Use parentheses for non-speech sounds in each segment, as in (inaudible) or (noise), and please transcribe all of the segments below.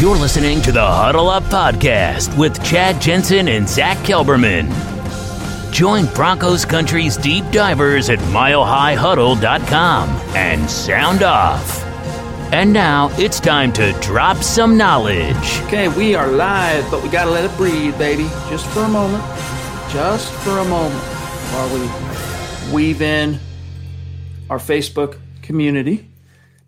You're listening to the Huddle Up Podcast with Chad Jensen and Zach Kelberman. Join Broncos Country's deep divers at milehighhuddle.com and sound off. And now it's time to drop some knowledge. Okay, we are live, but we gotta let it breathe, baby. Just for a moment. Just for a moment while we weave in our Facebook community.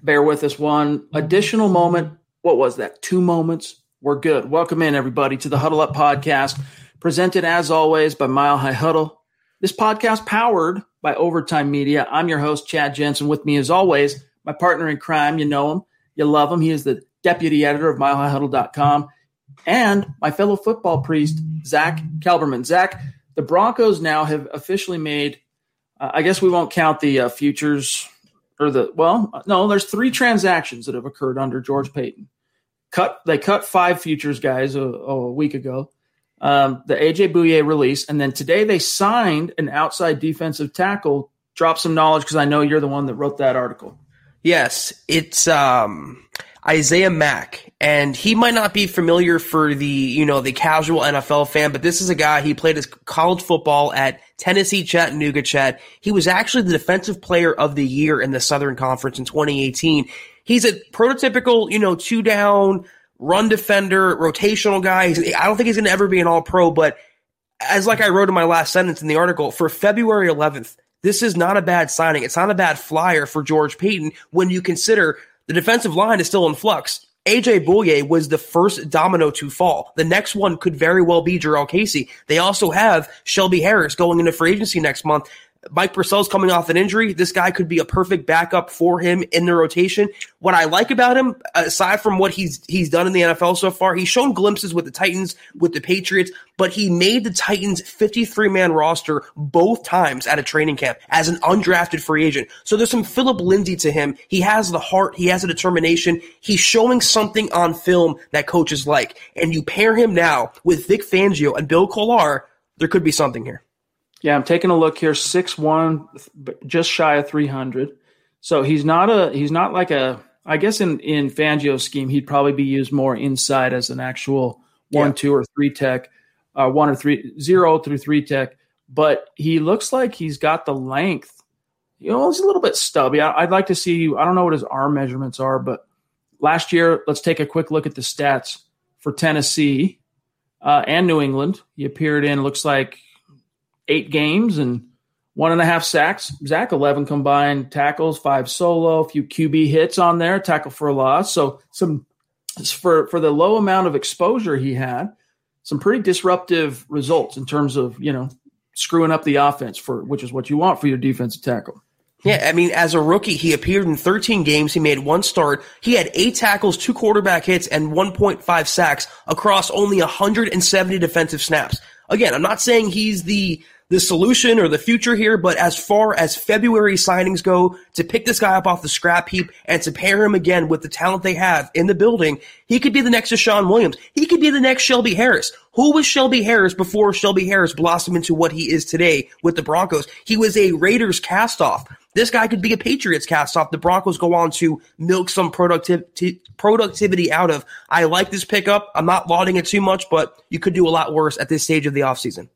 Bear with us one additional moment what was that? Two moments. We're good. Welcome in, everybody, to the Huddle Up podcast, presented as always by Mile High Huddle. This podcast powered by Overtime Media. I'm your host, Chad Jensen. With me, as always, my partner in crime. You know him, you love him. He is the deputy editor of milehighhuddle.com and my fellow football priest, Zach Kelberman. Zach, the Broncos now have officially made, uh, I guess we won't count the uh, futures or the well, no, there's three transactions that have occurred under George Paton. Cut they cut five futures guys a, a week ago. Um, the AJ Bouye release, and then today they signed an outside defensive tackle. Drop some knowledge because I know you're the one that wrote that article. Yes, it's um, Isaiah Mack, and he might not be familiar for the you know the casual NFL fan, but this is a guy he played his college football at Tennessee Chattanooga. Chat. He was actually the defensive player of the year in the Southern Conference in 2018. He's a prototypical you know two down run defender, rotational guy. I don't think he's going to ever be an All Pro, but as like I wrote in my last sentence in the article, for February 11th, this is not a bad signing. It's not a bad flyer for George Paton when you consider the defensive line is still in flux. AJ Bouye was the first domino to fall. The next one could very well be Jurrell Casey. They also have Shelby Harris going into free agency next month. Mike Purcell's coming off an injury. This guy could be a perfect backup for him in the rotation. What I like about him, aside from what he's he's done in the NFL so far, he's shown glimpses with the Titans, with the Patriots, but he made the Titans 53 man roster both times at a training camp as an undrafted free agent. So there's some Phillip Lindsay to him. He has the heart, he has a determination. He's showing something on film that coaches like. And you pair him now with Vic Fangio and Bill Kollar, there could be something here. Yeah, I'm taking a look here. Six one, just shy of three hundred. So he's not a he's not like a. I guess in in Fangio's scheme, he'd probably be used more inside as an actual one, yeah. two, or three tech, uh, one or three zero through three tech. But he looks like he's got the length. You know, he's a little bit stubby. I, would like to see. I don't know what his arm measurements are, but last year, let's take a quick look at the stats for Tennessee uh, and New England. He appeared in looks like eight games and one and a half sacks. Zach, 11 combined tackles, five solo, a few QB hits on there, tackle for a loss. So some for for the low amount of exposure he had, some pretty disruptive results in terms of you know screwing up the offense for which is what you want for your defensive tackle. Yeah, I mean, as a rookie, he appeared in 13 games. He made one start. He had eight tackles, two quarterback hits, and 1.5 sacks across only 170 defensive snaps. Again, I'm not saying he's the the solution or the future here, but as far as February signings go, to pick this guy up off the scrap heap and to pair him again with the talent they have in the building, he could be the next DeShawn Williams. He could be the next Shelby Harris. Who was Shelby Harris before Shelby Harris blossomed into what he is today with the Broncos? He was a Raiders castoff. This guy could be a Patriots castoff. The Broncos go on to milk some productivity productivity out of. I like this pickup. I'm not lauding it too much, but you could do a lot worse at this stage of the offseason.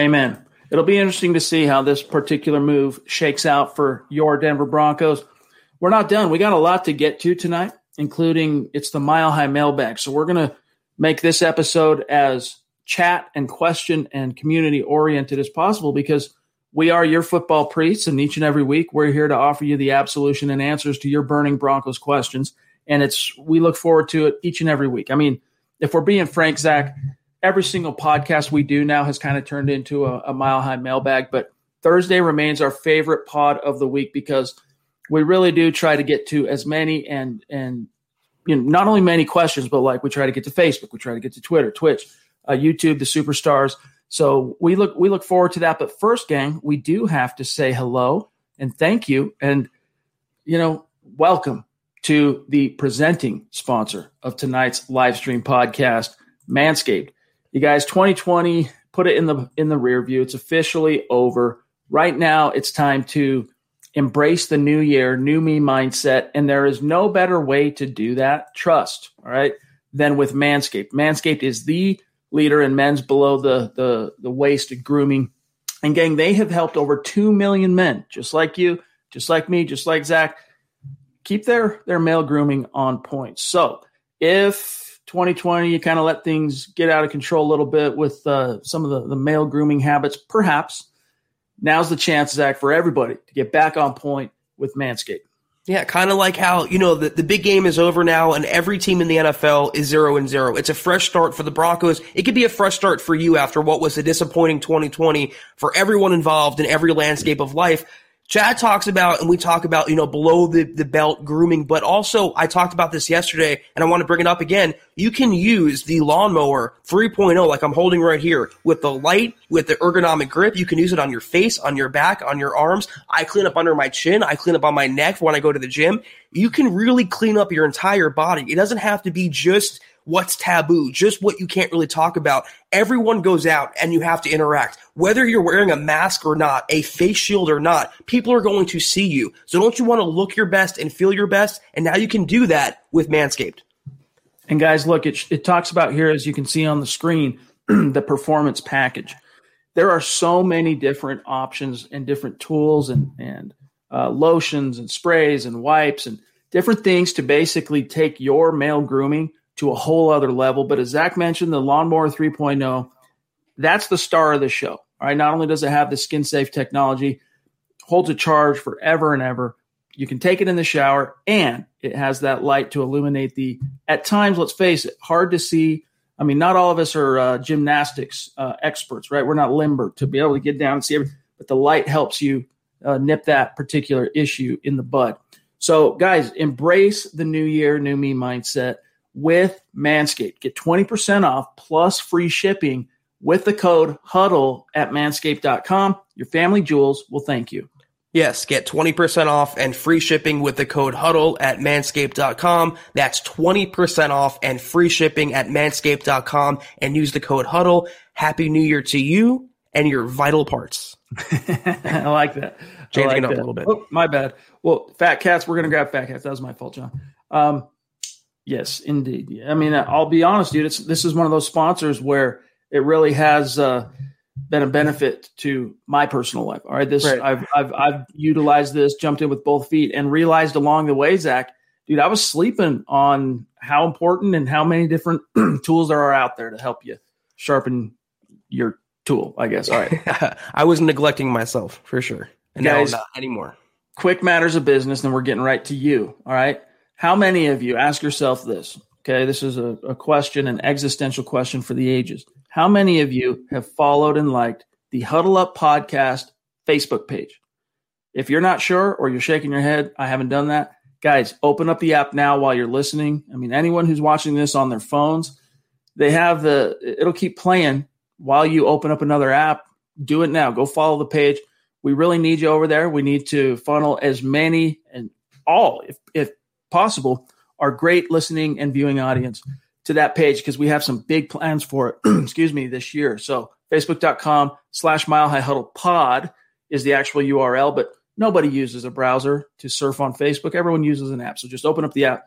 Amen. It'll be interesting to see how this particular move shakes out for your Denver Broncos. We're not done. We got a lot to get to tonight. including it's the Mile High Mailbag. So we're going to make this episode as chat and question and community oriented as possible because we are your football priests, and each and every week we're here to offer you the absolution and answers to your burning Broncos questions. And it's we look forward to it each and every week. I mean, if we're being frank, Zach, every single podcast we do now has kind of turned into a, a mile high mailbag, but Thursday remains our favorite pod of the week because we really do try to get to as many and and you know not only many questions, but like we try to get to Facebook, we try to get to Twitter, Twitch, uh, YouTube, the superstars. So we look we look forward to that. But first, gang, we do have to say hello and thank you, and you know, welcome to the presenting sponsor of tonight's live stream podcast, Manscaped. You guys, 2020, put it in the in the rear view. It's officially over. Right now, it's time to embrace the new year, new me mindset, and there is no better way to do that. Trust, all right, than with Manscaped. Manscaped is the leader in men's below the the the waist grooming. And gang, they have helped over two million men, just like you, just like me, just like Zach, keep their their male grooming on point. So if 2020 you kind of let things get out of control a little bit with uh, some of the, the male grooming habits, perhaps now's the chance, Zach, for everybody to get back on point with Manscaped. Yeah, kind of like how, you know, the, the big game is over now and every team in the NFL is zero and zero. It's a fresh start for the Broncos. It could be a fresh start for you after what was a disappointing 2020 for everyone involved in every landscape of life. Chad talks about, and we talk about, you know, below the, the belt grooming, but also I talked about this yesterday and I want to bring it up again. You can use the lawnmower 3.0, like I'm holding right here, with the light, with the ergonomic grip. You can use it on your face, on your back, on your arms. I clean up under my chin. I clean up on my neck when I go to the gym. You can really clean up your entire body. It doesn't have to be just what's taboo, just what you can't really talk about. Everyone goes out and you have to interact. Whether you're wearing a mask or not, a face shield or not, people are going to see you. So don't you want to look your best and feel your best? And now you can do that with Manscaped. And guys, look, it, it talks about here, as you can see on the screen, (clears throat) the performance package. There are so many different options and different tools and, and uh, lotions and sprays and wipes and different things to basically take your male grooming to a whole other level. But as Zach mentioned, the Lawnmower 3.0, that's the star of the show. All right. Not only does it have the skin safe technology, holds a charge forever and ever. You can take it in the shower and it has that light to illuminate the, at times, let's face it, hard to see. I mean, not all of us are uh, gymnastics uh, experts, right? We're not limber to be able to get down and see everything, but the light helps you uh, nip that particular issue in the bud. So, guys, embrace the new year, new me mindset with Manscaped. Get 20% off plus free shipping with the code HUDDLE at manscaped.com. Your family jewels will thank you. Yes, get 20% off and free shipping with the code HUDDLE at manscaped.com. That's 20% off and free shipping at manscaped.com and use the code HUDDLE. Happy New Year to you and your vital parts. (laughs) I like that. Changing like up that. a little bit. Oh, my bad. Well, fat cats, we're going to grab fat cats. That was my fault, John. Um, Yes, indeed. I mean, I'll be honest, dude. It's this is one of those sponsors where it really has uh, been a benefit to my personal life. All right, this Right. I've I've I've utilized this, jumped in with both feet, and realized along the way, Zach, dude, I was sleeping on how important and how many different (clears throat) tools there are out there to help you sharpen your tool. I guess. All right. (laughs) I was neglecting myself for sure. And Guys- now I'm not anymore. quick matters of business, and we're getting right to you. All right. How many of you ask yourself this? Okay, this is a, a question, an existential question for the ages. How many of you have followed and liked the Huddle Up Podcast Facebook page? If you're not sure or you're shaking your head, I haven't done that. Guys, open up the app now while you're listening. I mean, anyone who's watching this on their phones, they have the, it'll keep playing while you open up another app. Do it now. Go follow the page. We really need you over there. We need to funnel as many and all, if, if possible, our great listening and viewing audience to that page because we have some big plans for it, (clears throat) excuse me, this year. So facebook.com slash mile high huddle pod is the actual URL, but nobody uses a browser to surf on Facebook. Everyone uses an app. So just open up the app,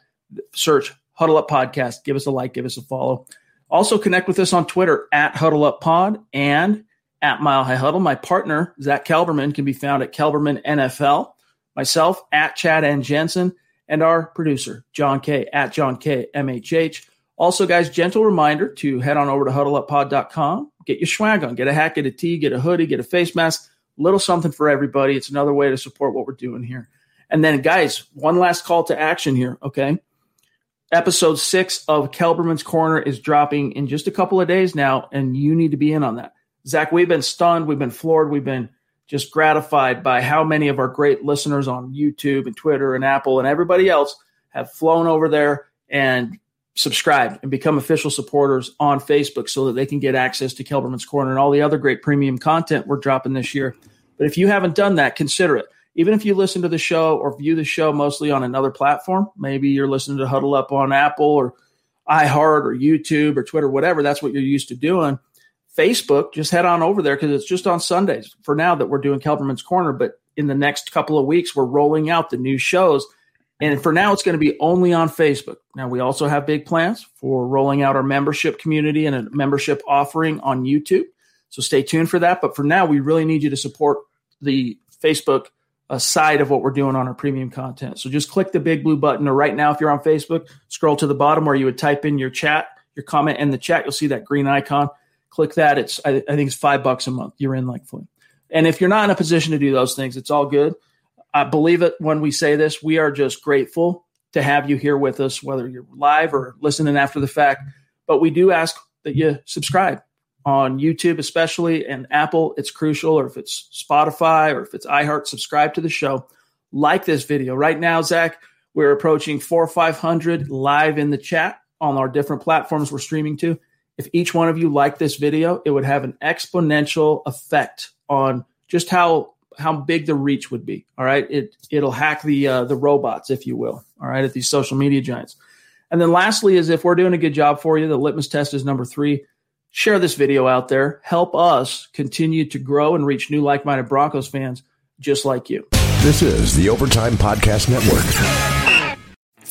search Huddle Up Podcast, give us a like, give us a follow. Also connect with us on Twitter at Huddle Up Pod and at Mile High Huddle. My partner, Zach Kelberman, can be found at Kelberman NFL. Myself at Chad and Jensen. And our producer, John K at John K MHH. Also, guys, gentle reminder to head on over to huddleuppod.com, get your swag on, get a hat, get a tee, get a hoodie, get a face mask, little something for everybody. It's another way to support what we're doing here. And then, guys, one last call to action here, okay? Episode six of Kelberman's Corner is dropping in just a couple of days now, and you need to be in on that. Zach, we've been stunned, we've been floored, we've been just gratified by how many of our great listeners on YouTube and Twitter and Apple and everybody else have flown over there and subscribed and become official supporters on Facebook so that they can get access to Kelberman's Corner and all the other great premium content we're dropping this year. But if you haven't done that, consider it. Even if you listen to the show or view the show mostly on another platform, maybe you're listening to Huddle Up on Apple or iHeart or YouTube or Twitter, whatever, that's what you're used to doing. Facebook, just head on over there because it's just on Sundays for now that we're doing Kelberman's Corner. But in the next couple of weeks, we're rolling out the new shows and for now, it's going to be only on Facebook. Now, we also have big plans for rolling out our membership community and a membership offering on YouTube. So stay tuned for that. But for now, we really need you to support the Facebook uh, side of what we're doing on our premium content. So just click the big blue button, or right now, if you're on Facebook, scroll to the bottom where you would type in your chat, your comment in the chat. You'll see that green icon. Click that. It's I, I think it's five bucks a month. You're in like Flynn. And if you're not in a position to do those things, it's all good. I believe it when we say this. We are just grateful to have you here with us, whether you're live or listening after the fact. But we do ask that you subscribe on YouTube, especially and Apple. It's crucial, or if it's Spotify or if it's iHeart, subscribe to the show. Like this video right now, Zach. We're approaching four or five hundred live in the chat on our different platforms we're streaming to. If each one of you like this video, it would have an exponential effect on just how how big the reach would be. All right, it it'll hack the uh, the robots, if you will. All right, at these social media giants. And then lastly, is if we're doing a good job for you, the litmus test is number three. Share this video out there. Help us continue to grow and reach new like-minded Broncos fans just like you. This is the Overtime Podcast Network.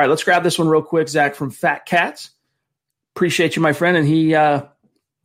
All right, let's grab this one real quick, Zach from Fat Cats. Appreciate you, my friend. And he uh,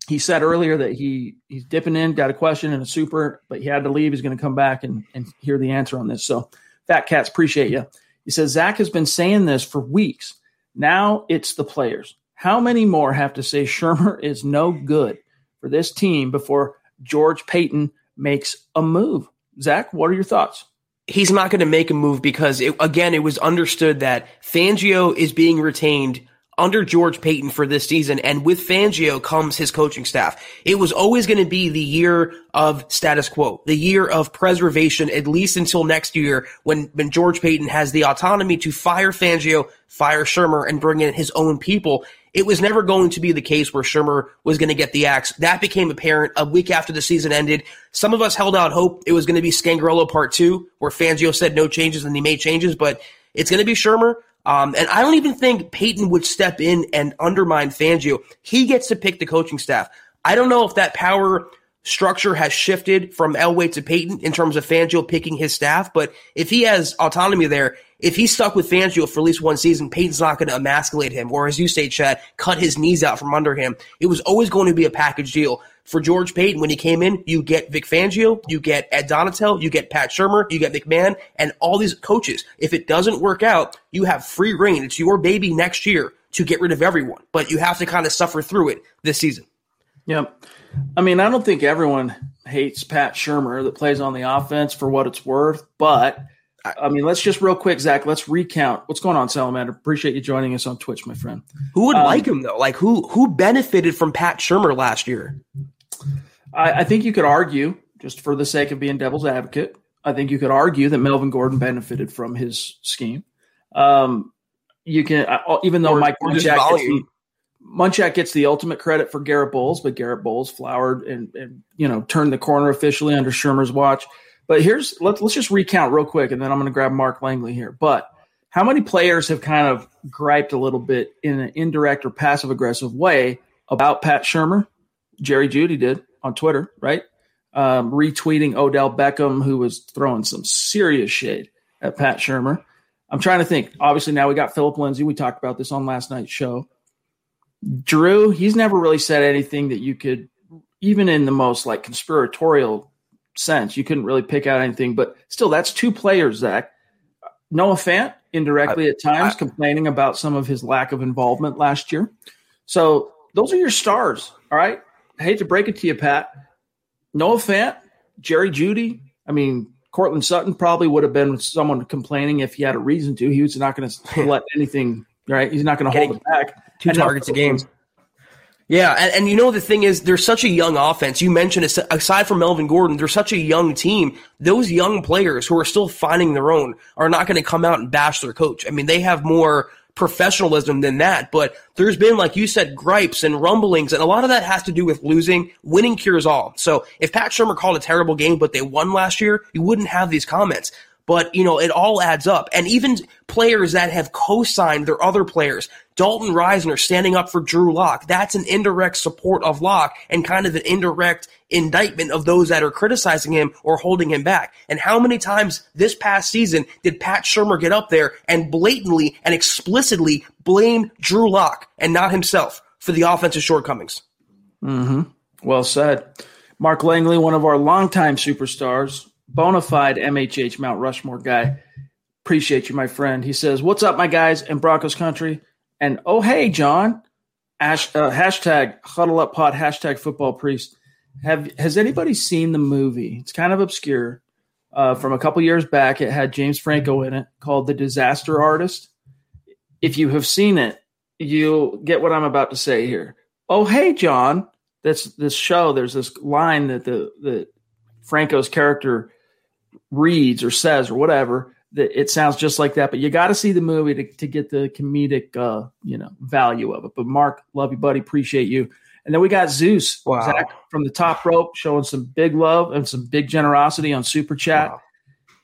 he said earlier that he he's dipping in, got a question and a super, but he had to leave. He's going to come back and, and hear the answer on this. So, Fat Cats, appreciate you. He says Zach has been saying this for weeks. Now it's the players. How many more have to say Shurmur (laughs) is no good for this team before George Paton makes a move? Zach, what are your thoughts? He's not going to make a move because it, again, it was understood that Fangio is being retained under George Paton for this season. And with Fangio comes his coaching staff. It was always going to be the year of status quo, the year of preservation, at least until next year when, when George Paton has the autonomy to fire Fangio, fire Shurmur, and bring in his own people. It was never going to be the case where Shurmur was going to get the axe. That became apparent a week after the season ended. Some of us held out hope it was going to be Scangarello part two, where Fangio said no changes and he made changes, but it's going to be Shurmur. Um, and I don't even think Paton would step in and undermine Fangio. He gets to pick the coaching staff. I don't know if that power structure has shifted from Elway to Paton in terms of Fangio picking his staff, but if he has autonomy there, if he's stuck with Fangio for at least one season, Paton's not going to emasculate him, or as you say, Chad, cut his knees out from under him. It was always going to be a package deal. For George Paton, when he came in, you get Vic Fangio, you get Ed Donatell, you get Pat Shurmur, you get McMahon, and all these coaches. If it doesn't work out, you have free reign. It's your baby next year to get rid of everyone, but you have to kind of suffer through it this season. Yep. I mean, I don't think everyone hates Pat Shurmur that plays on the offense for what it's worth, but I mean, let's just real quick, Zach. Let's recount what's going on, Salamander. Appreciate you joining us on Twitch, my friend. Who would um, like him though? Like who who benefited from Pat Shurmur last year? I, I think you could argue, just for the sake of being devil's advocate, I think you could argue that Melvin Gordon benefited from his scheme. Um, you can, even though or, Mike Munchak gets, the, Munchak gets the ultimate credit for Garett Bolles, but Garett Bolles flowered and, and you know turned the corner officially under Shurmur's watch. But here's let's let's just recount real quick, and then I'm going to grab Mark Langley here. But how many players have kind of griped a little bit in an indirect or passive aggressive way about Pat Shurmur? Jerry Jeudy did on Twitter, right? Um, retweeting Odell Beckham, who was throwing some serious shade at Pat Shurmur. I'm trying to think. Obviously, now we got Phillip Lindsay. We talked about this on last night's show. Drew, he's never really said anything that you could, even in the most like conspiratorial sense. You couldn't really pick out anything, but still, that's two players, Zach. Noah Fant, indirectly I, at times, I, complaining about some of his lack of involvement last year. So those are your stars. All right. I hate to break it to you, Pat. Noah Fant, Jerry Jeudy. I mean, Courtland Sutton probably would have been someone complaining if he had a reason to. He was not going (laughs) to let anything, right? He's not going to hold it back. Two targets a game. Yeah, and, and you know the thing is, there's such a young offense. You mentioned aside from Melvin Gordon, there's such a young team. Those young players who are still finding their own are not going to come out and bash their coach. I mean, they have more professionalism than that. But there's been, like you said, gripes and rumblings, and a lot of that has to do with losing. Winning cures all. So if Pat Shurmur called a terrible game, but they won last year, you wouldn't have these comments but you know it all adds up. And even players that have co-signed their other players dalton risner standing up for drew lock that's an indirect support of lock and kind of an indirect indictment of those that are criticizing him or holding him back. And how many times this past season did pat shurmur get up there and blatantly and explicitly blame drew lock and not himself for the offensive shortcomings? Mm-hmm. well said. Mark langley one of our longtime superstars bona fide MHH Mount Rushmore guy. Appreciate you, my friend. He says, What's up, my guys in Broncos country? And oh, hey, John. Ash, uh, hashtag huddle up pod, hashtag football priest. Have Has anybody seen the movie? It's kind of obscure. Uh, from a couple years back, it had James Franco in it called The Disaster Artist. If you have seen it, you'll get what I'm about to say here. Oh, hey, John. That's this show. There's this line that the, the Franco's character reads or says or whatever that it sounds just like that. But you got to see the movie to, to get the comedic uh you know value of it. But mark love you buddy. Appreciate you. And then we got zeus. Wow. Zach, from the top rope showing some big love and some big generosity on super chat. Wow.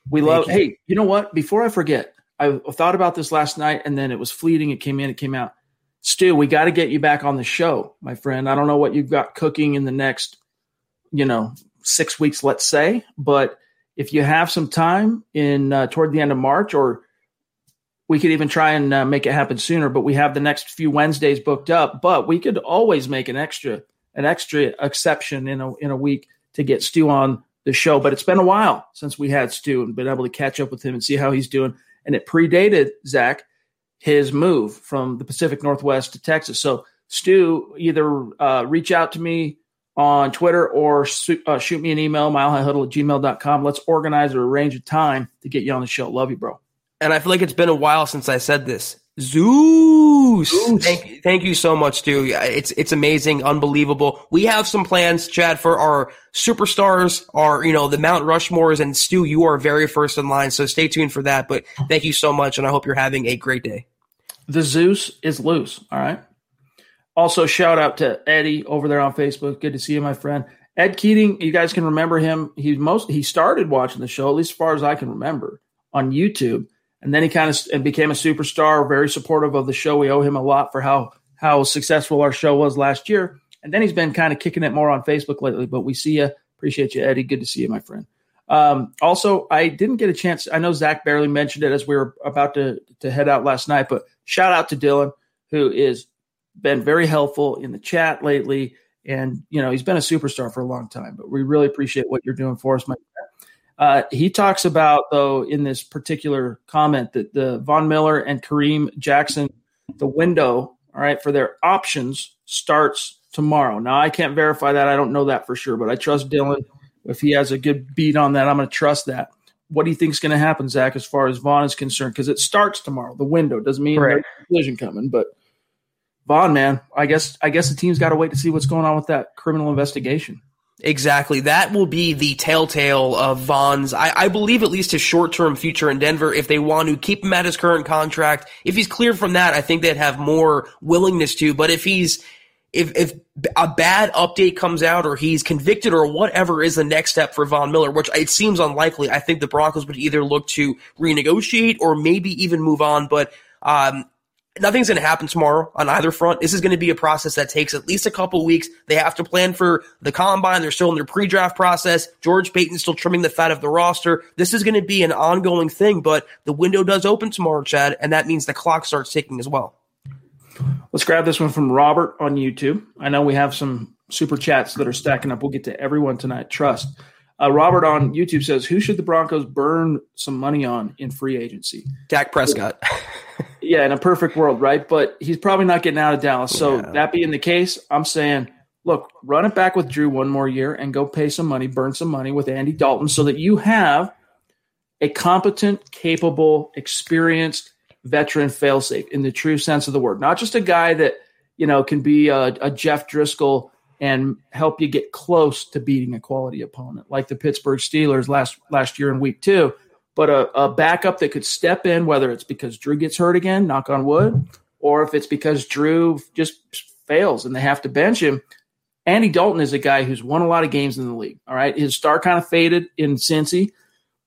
we Thank love you. hey you know what? Before i forget i thought about this last night and then it was fleeting. It came in it came out. Stu we got to get you back on the show my friend. I don't know what you've got cooking in the next you know six weeks let's say but if you have some time in uh, toward the end of March, or we could even try and uh, make it happen sooner. But we have the next few Wednesdays booked up. But we could always make an extra an extra exception in a in a week to get Stu on the show. But it's been a while since we had Stu and been able to catch up with him and see how he's doing. And it predated Zach his move from the Pacific Northwest to Texas. So Stu, either uh, reach out to me on Twitter or uh, shoot me an email, milehighhuddle at gmail.com. Let's organize or arrange a time to get you on the show. Love you, bro. And I feel like it's been a while since I said this. Zeus. Zeus. Thank, thank you so much, Stu. It's it's amazing, unbelievable. We have some plans, Chad, for our superstars, our you know the Mount Rushmores, and Stu, you are very first in line. So stay tuned for that. But thank you so much, and I hope you're having a great day. The Zeus is loose. All right. Also, shout out to Eddie over there on Facebook. Good to see you, my friend. Ed Keating, you guys can remember him. He most he started watching the show, at least as far as I can remember, on YouTube, and then he kind of became a superstar. Very supportive of the show. We owe him a lot for how how successful our show was last year. And then he's been kind of kicking it more on Facebook lately. But we see you. Appreciate you, Eddie. Good to see you, my friend. Um, also, I didn't get a chance. I know Zach barely mentioned it as we were about to to head out last night, but shout out to Dylan, who is been very helpful in the chat lately. And, you know, he's been a superstar for a long time, but we really appreciate what you're doing for us, Mike. Uh, he talks about, though, in this particular comment that the Von Miller and Kareem Jackson, the window, all right, for their options starts tomorrow. Now, I can't verify that. I don't know that for sure, but I trust Dylan. If he has a good beat on that, I'm going to trust that. what do you think is going to happen, Zach, as far as Von is concerned? Because it starts tomorrow. The window doesn't mean Right. there's a collision coming, but Von, man, I guess I guess the team's got to wait to see what's going on with that criminal investigation. Exactly. That will be the telltale of Von's, I, I believe, at least his short term future in Denver. If they want to keep him at his current contract, if he's cleared from that, I think they'd have more willingness to. But if he's, if, if a bad update comes out or he's convicted or whatever is the next step for Von Miller, which it seems unlikely, I think the Broncos would either look to renegotiate or maybe even move on. But, um, nothing's going to happen tomorrow on either front. This is going to be a process that takes at least a couple weeks. They have to plan for the combine. They're still in their pre-draft process. George Paton's still trimming the fat of the roster. This is going to be an ongoing thing, but the window does open tomorrow, Chad, and that means the clock starts ticking as well. Let's grab this one from Robert on YouTube. I know we have some super chats that are stacking up. We'll get to everyone tonight. Trust. Uh, Robert on YouTube says, "Who should the Broncos burn some money on in free agency?" Dak Prescott. (laughs) Yeah, in a perfect world, right? But he's probably not getting out of Dallas. So Yeah. that being the case, I'm saying, look, run it back with Drew one more year and go pay some money, burn some money with Andy Dalton, so that you have a competent, capable, experienced veteran failsafe in the true sense of the word. Not just a guy that you know can be a, a Jeff Driskel and help you get close to beating a quality opponent like the Pittsburgh Steelers last last year in Week Two but a, a backup that could step in, whether it's because Drew gets hurt again, knock on wood, or if it's because Drew just fails and they have to bench him. Andy Dalton is a guy who's won a lot of games in the league. All right. His star kind of faded in Cincy,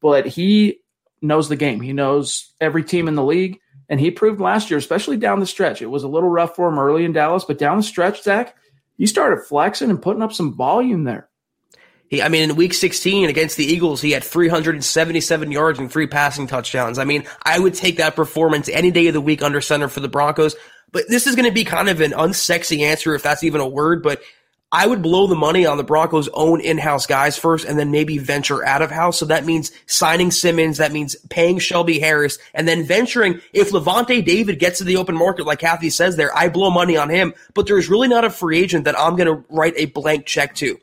but he knows the game. He knows every team in the league. And he proved last year, especially down the stretch. It was a little rough for him early in Dallas, but down the stretch, Zach, he started flexing and putting up some volume there. He, I mean, in week 16 against the Eagles, he had 377 yards and three passing touchdowns. I mean, I would take that performance any day of the week under center for the Broncos. But this is going to be kind of an unsexy answer, if that's even a word. But I would blow the money on the Broncos' own in-house guys first, and then maybe venture out of house. So that means signing Simmons. That means paying Shelby Harris, and then venturing. If Lavonte David gets to the open market, like Kathy says there, I blow money on him. But there's really not a free agent that I'm going to write a blank check to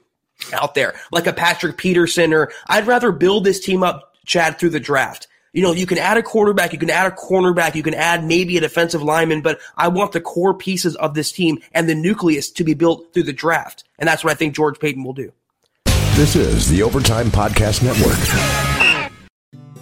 out there, like a Patrick Peterson, or I'd rather build this team up, Chad, through the draft. You know, you can add a quarterback, you can add a cornerback, you can add maybe a defensive lineman, but I want the core pieces of this team and the nucleus to be built through the draft. And that's what I think George Paton will do. This is the Overtime Podcast Network.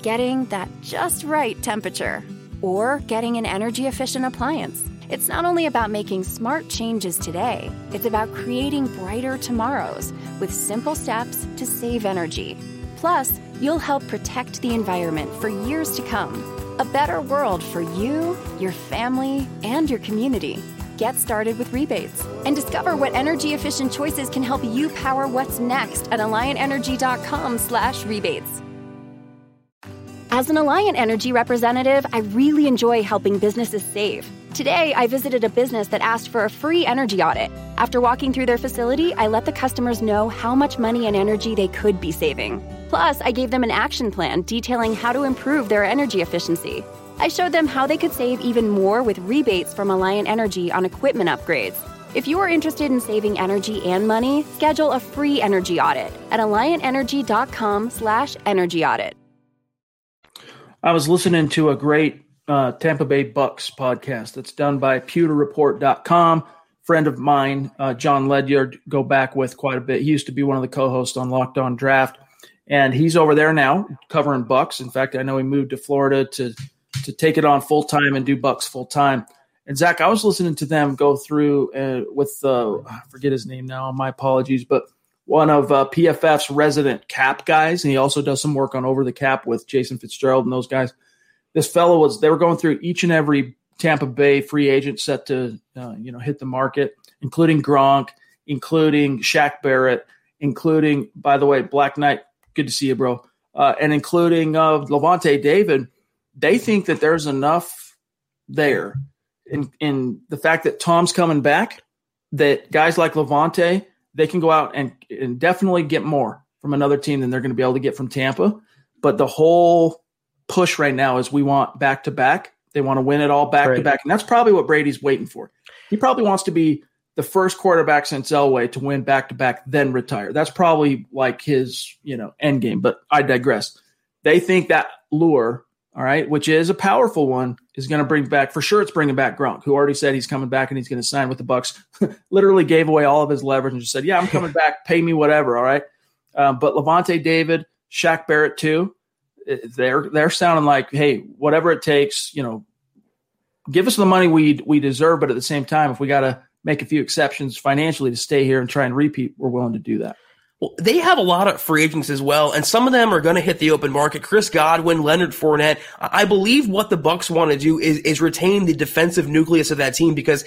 Getting that just right temperature or getting an energy efficient appliance. It's not only about making smart changes today, it's about creating brighter tomorrows with simple steps to save energy. Plus, you'll help protect the environment for years to come. A better world for you, your family, and your community. Get started with rebates and discover what energy efficient choices can help you power what's next at alliantenergy.com/rebates. As an Alliant Energy representative, I really enjoy helping businesses save. Today, I visited a business that asked for a free energy audit. After walking through their facility, I let the customers know how much money and energy they could be saving. Plus, I gave them an action plan detailing how to improve their energy efficiency. I showed them how they could save even more with rebates from Alliant Energy on equipment upgrades. If you are interested in saving energy and money, schedule a free energy audit at alliantenergy.com/energy audit. I was listening to a great uh, Tampa Bay Bucks podcast that's done by pewterreport.com. Friend of mine, uh, Jon Ledyard, go back with quite a bit. He used to be one of the co-hosts on Locked On Draft, and he's over there now covering Bucks. In fact, I know he moved to Florida to to take it on full time and do Bucks full time. And Zach, I was listening to them go through uh, with uh, forget his name now. My apologies, but one of uh, PFF's resident cap guys, and he also does some work on Over the Cap with Jason Fitzgerald and those guys. This fellow was they were going through each and every Tampa Bay free agent set to uh, you know hit the market, including Gronk, including Shaq Barrett, including by the way Black Knight. Good to see you, bro. Uh, and including uh, Lavonte David. They think that there's enough there in in the fact that Tom's coming back, that guys like Lavonte they can go out and, and definitely get more from another team than they're going to be able to get from Tampa. But the whole push right now is we want back to back. They want to win it all back to back, and that's probably what Brady's waiting for. He probably wants to be the first quarterback since Elway to win back to back, then retire. That's probably like his you know end game. But I digress. they think that lure, all right, which is a powerful one, is going to bring back for sure. It's bringing back Gronk, who already said he's coming back and he's going to sign with the Bucks. (laughs) Literally gave away all of his leverage and just said, "Yeah, I'm coming back. Pay me whatever." All right, um, but Lavonte David, Shaq Barrett too. They're they're sounding like, hey, whatever it takes, you know, give us the money we we deserve, but at the same time, if we got to make a few exceptions financially to stay here and try and repeat, we're willing to do that. Well, they have a lot of free agents as well, and some of them are going to hit the open market. Chris Godwin, Leonard Fournette. I believe what the Bucks want to do is, is retain the defensive nucleus of that team because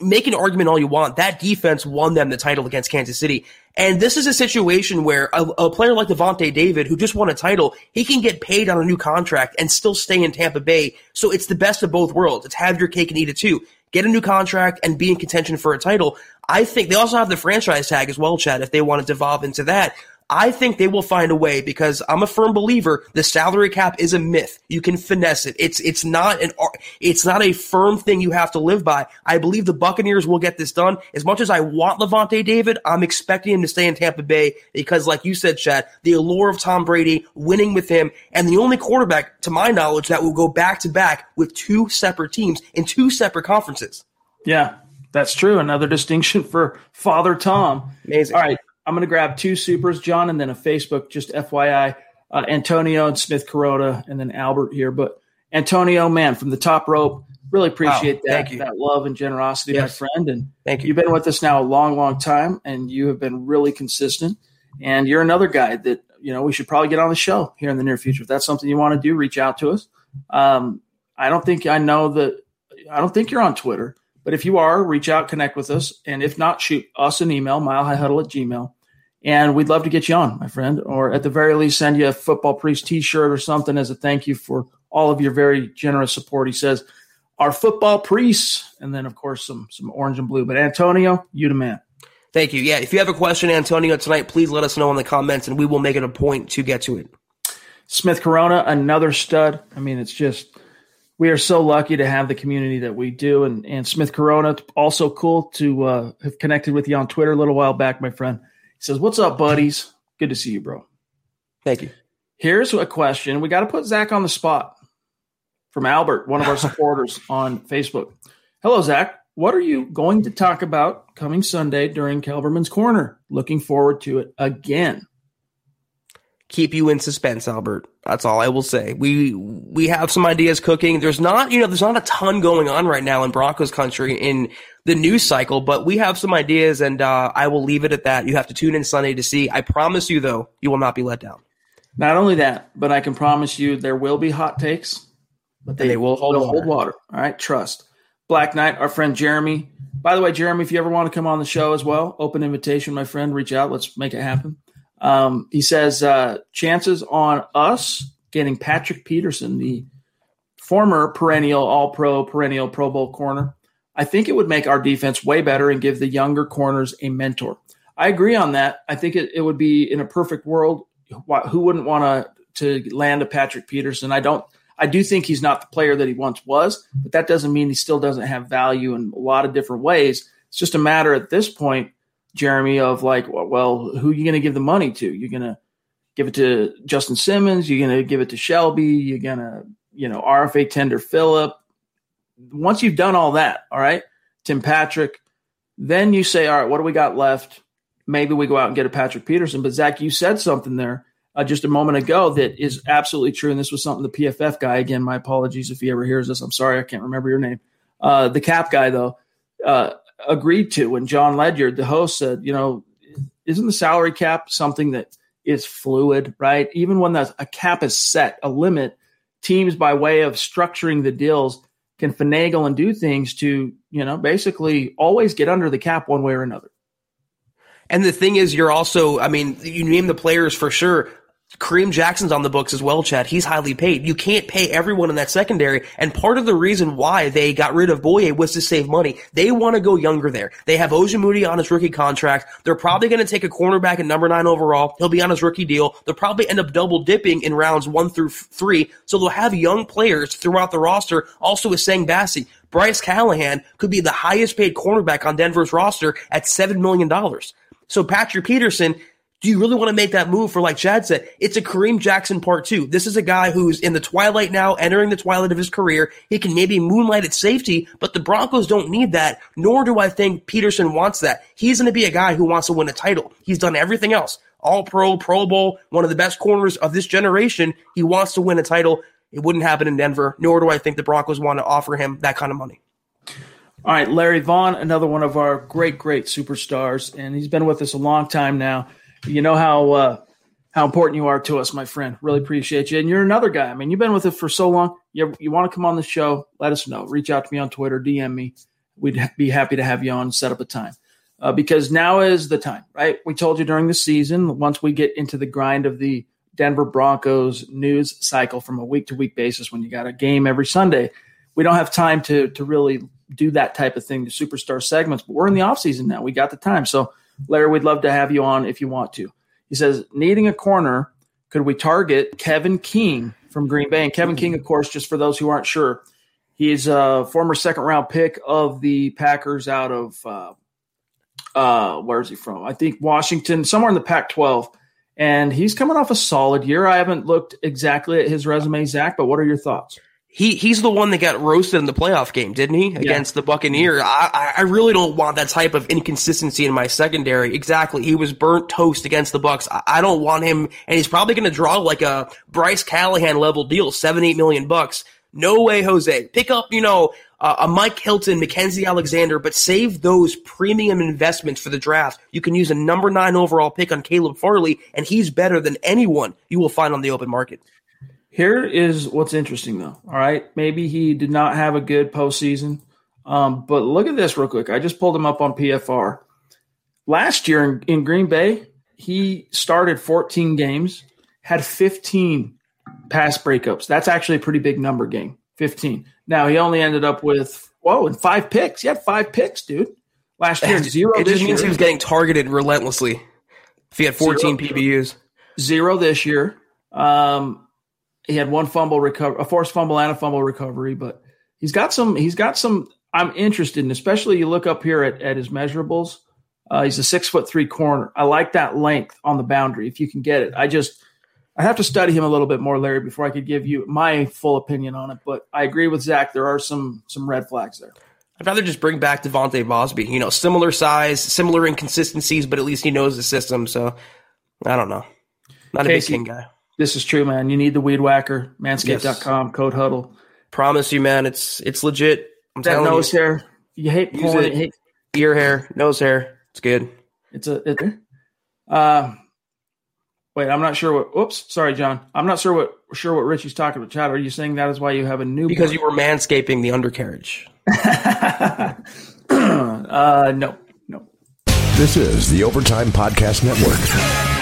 make an argument all you want. That defense won them the title against Kansas City. And this is a situation where a, a player like Lavonte David, who just won a title, he can get paid on a new contract and still stay in Tampa Bay. So it's the best of both worlds. It's have your cake and eat it too get a new contract, and be in contention for a title. I think they also have the franchise tag as well, Chad, if they want to devolve into that. I think they will find a way because I'm a firm believer the salary cap is a myth. You can finesse it. It's it's not an it's not a firm thing you have to live by. I believe the Buccaneers will get this done. As much as I want Lavonte David, I'm expecting him to stay in Tampa Bay because, like you said, Chad, the allure of Tom Brady, winning with him, and the only quarterback, to my knowledge, that will go back to back with two separate teams in two separate conferences. Yeah, that's true. Another distinction for Father Tom. Amazing. All right. I'm going to grab two supers, John, and then a Facebook, just FYI. Uh, Antonio and Smith Corona, and then Albert here. But Antonio, man, from the top rope, really appreciate wow, that, that love and generosity, yes. my friend. And thank you. You've been with us now a long, long time, and you have been really consistent. And you're another guy that, you know, we should probably get on the show here in the near future. If that's something you want to do, reach out to us. Um, I don't think I know that, I don't think you're on Twitter. But if you are, reach out, connect with us. And if not, shoot us an email, milehighhuddle at gmail. And we'd love to get you on, my friend, or at the very least, send you a football priest t shirt or something as a thank you for all of your very generous support. He says, Our football priests. And then, of course, some, some orange and blue. But Antonio, you the man. Thank you. Yeah. If you have a question, Antonio, tonight, please let us know in the comments and we will make it a point to get to it. Smith Corona, another stud. I mean, it's just we are so lucky to have the community that we do. And, and Smith Corona, also cool to uh, have connected with you on Twitter a little while back, my friend. He says, What's up, buddies? Good to see you, bro. Thank you. Here's a question. We got to put Zach on the spot from Albert, one of our (laughs) supporters on Facebook. Hello, Zach. What are you going to talk about coming Sunday during Kelberman's Corner? Looking forward to it again keep you in suspense, Albert. That's all I will say. We we have some ideas cooking. There's not, you know, there's not a ton going on right now in Broncos country in the news cycle, but we have some ideas, and uh, I will leave it at that. You have to tune in Sunday to see. I promise you, though, you will not be let down. Not only that, but I can promise you there will be hot takes, but they, they will hold, hold water. All right, trust. Black Knight, our friend Jeremy. By the way, Jeremy, if you ever want to come on the show as well, open invitation, my friend. Reach out. Let's make it happen. Um, he says uh, chances on us getting Patrick Peterson, the former perennial All Pro, perennial Pro Bowl corner. I think it would make our defense way better and give the younger corners a mentor. I agree on that. I think it, it would be in a perfect world. Who wouldn't want to to land a Patrick Peterson? I don't. I do think he's not the player that he once was, but that doesn't mean he still doesn't have value in a lot of different ways. It's just a matter at this point Jeremy, of like, well, who are you going to give the money to? You're going to give it to Justin Simmons. You're going to give it to Shelby. You're going to, you know, RFA tender Phillip. Once you've done all that, all right, Tim Patrick, then you say, all right, what do we got left? Maybe we go out and get a Patrick Peterson. But Zach, you said something there uh, just a moment ago that is absolutely true. And this was something the PFF guy, again, my apologies if he ever hears this. I'm sorry, I can't remember your name. Uh, the cap guy, though, uh, agreed to when Jon Ledyard, the host, said, you know, isn't the salary cap something that is fluid, right? Even when the, a cap is set, a limit, teams by way of structuring the deals can finagle and do things to, you know, basically always get under the cap one way or another. And the thing is, you're also, I mean, you name the players for sure. Kareem Jackson's on the books as well, Chad. He's highly paid. You can't pay everyone in that secondary. And part of the reason why they got rid of Bouye was to save money. They want to go younger there. They have Ojemudia on his rookie contract. They're probably going to take a cornerback at number nine overall. He'll be on his rookie deal. They'll probably end up double dipping in rounds one through three. So they'll have young players throughout the roster. Also with Essang Bassey. Bryce Callahan could be the highest paid cornerback on Denver's roster at $7 million. So Patrick Peterson Do you really want to make that move for, like Chad said, it's a Kareem Jackson part two. This is a guy who's in the twilight now, entering the twilight of his career. He can maybe moonlight at safety, but the Broncos don't need that, nor do I think Peterson wants that. He's going to be a guy who wants to win a title. He's done everything else. All pro, Pro Bowl, one of the best corners of this generation. He wants to win a title. It wouldn't happen in Denver, nor do I think the Broncos want to offer him that kind of money. All right, Larry Vaughn, another one of our great, great superstars, and he's been with us a long time now. You know how uh, how important you are to us, my friend. Really appreciate you. And you're another guy. I mean, you've been with us for so long. You, you want to come on the show? Let us know. Reach out to me on Twitter, DM me. We'd be happy to have you on, set up a time. Uh, because now is the time, right? We told you during the season, once we get into the grind of the Denver Broncos news cycle from a week to week basis, when you got a game every Sunday, we don't have time to to really do that type of thing, the superstar segments. But we're in the off season now. We got the time. So Larry, we'd love to have you on if you want to. He says, needing a corner, could we target Kevin King from Green Bay? And Kevin King, of course, just for those who aren't sure, he's a former second round pick of the Packers out of uh, uh, where is he from? I think Washington, somewhere in the Pac 12. And he's coming off a solid year. I haven't looked exactly at his resume, Zach, but what are your thoughts? He he's the one that got roasted in the playoff game, didn't he? Against yeah. the Buccaneer. I I really don't want that type of inconsistency in my secondary. Exactly. He was burnt toast against the Bucks. I, I don't want him, and he's probably going to draw like a Bryce Callahan level deal, seven eight million bucks. No way, Jose. Pick up, you know, uh, a Mike Hilton, Mackensie Alexander, but save those premium investments for the draft. You can use a number nine overall pick on Caleb Farley, and he's better than anyone you will find on the open market. Here is what's interesting, though. All right, maybe he did not have a good postseason, um, but look at this real quick. I just pulled him up on PFR. Last year in, in Green Bay, he started 14 games, had 15 pass breakups. That's actually a pretty big number game. 15. Now he only ended up with whoa and five picks. He had five picks, dude. Last year, zero. It just means year. he was getting targeted relentlessly. If he had 14 zero, PBUs, zero this year. Um, he had one fumble recover, a forced fumble and a fumble recovery, but he's got some. He's got some. I'm interested in, especially you look up here at, at his measurables. Uh, he's a six foot three corner. I like that length on the boundary if you can get it. I just I have to study him a little bit more, Larry, before I could give you my full opinion on it. But I agree with Zach. There are some some red flags there. I'd rather just bring back De'Vante Bausby. You know, similar size, similar inconsistencies, but at least he knows the system. So I don't know. Not Casey, a big king guy. This is true, man. You need the weed whacker. Manscaped.com, yes. code huddle. Promise you, man, it's it's legit. I'm that nose you. hair. You hate porn. It. Hate- ear hair, nose hair. It's good. It's a it, uh, wait, I'm not sure what oops, sorry, John. I'm not sure what sure what Richie's talking about. Chad, are you saying that is why you have a new Because you were manscaping the undercarriage. (laughs) uh no, no. This is the Overtime Podcast Network.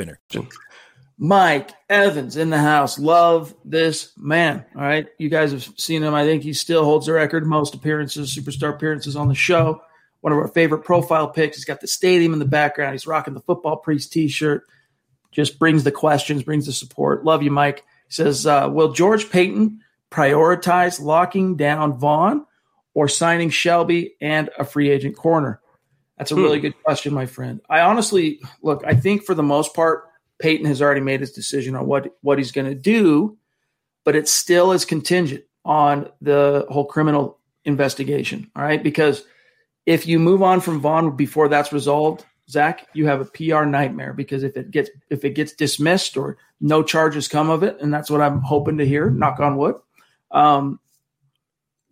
winner. Mike Evans in the house. Love this man. All right. You guys have seen him. I think he still holds the record most appearances, superstar appearances on the show. one of our favorite profile pics. He's got the stadium in the background. He's rocking the football priest T-shirt. Just brings the questions, brings the support. Love you, Mike. He says, uh, "Will George Paton prioritize locking down Von or signing Shelby and a free agent corner?" That's a really hmm. good question, my friend. I honestly look. I think for the most part, Paton has already made his decision on what what he's going to do, but it still is contingent on the whole criminal investigation. All right, because if you move on from Von before that's resolved, Zach, you have a PR nightmare because if it gets if it gets dismissed or no charges come of it, and that's what I'm hoping to hear, knock on wood. Um,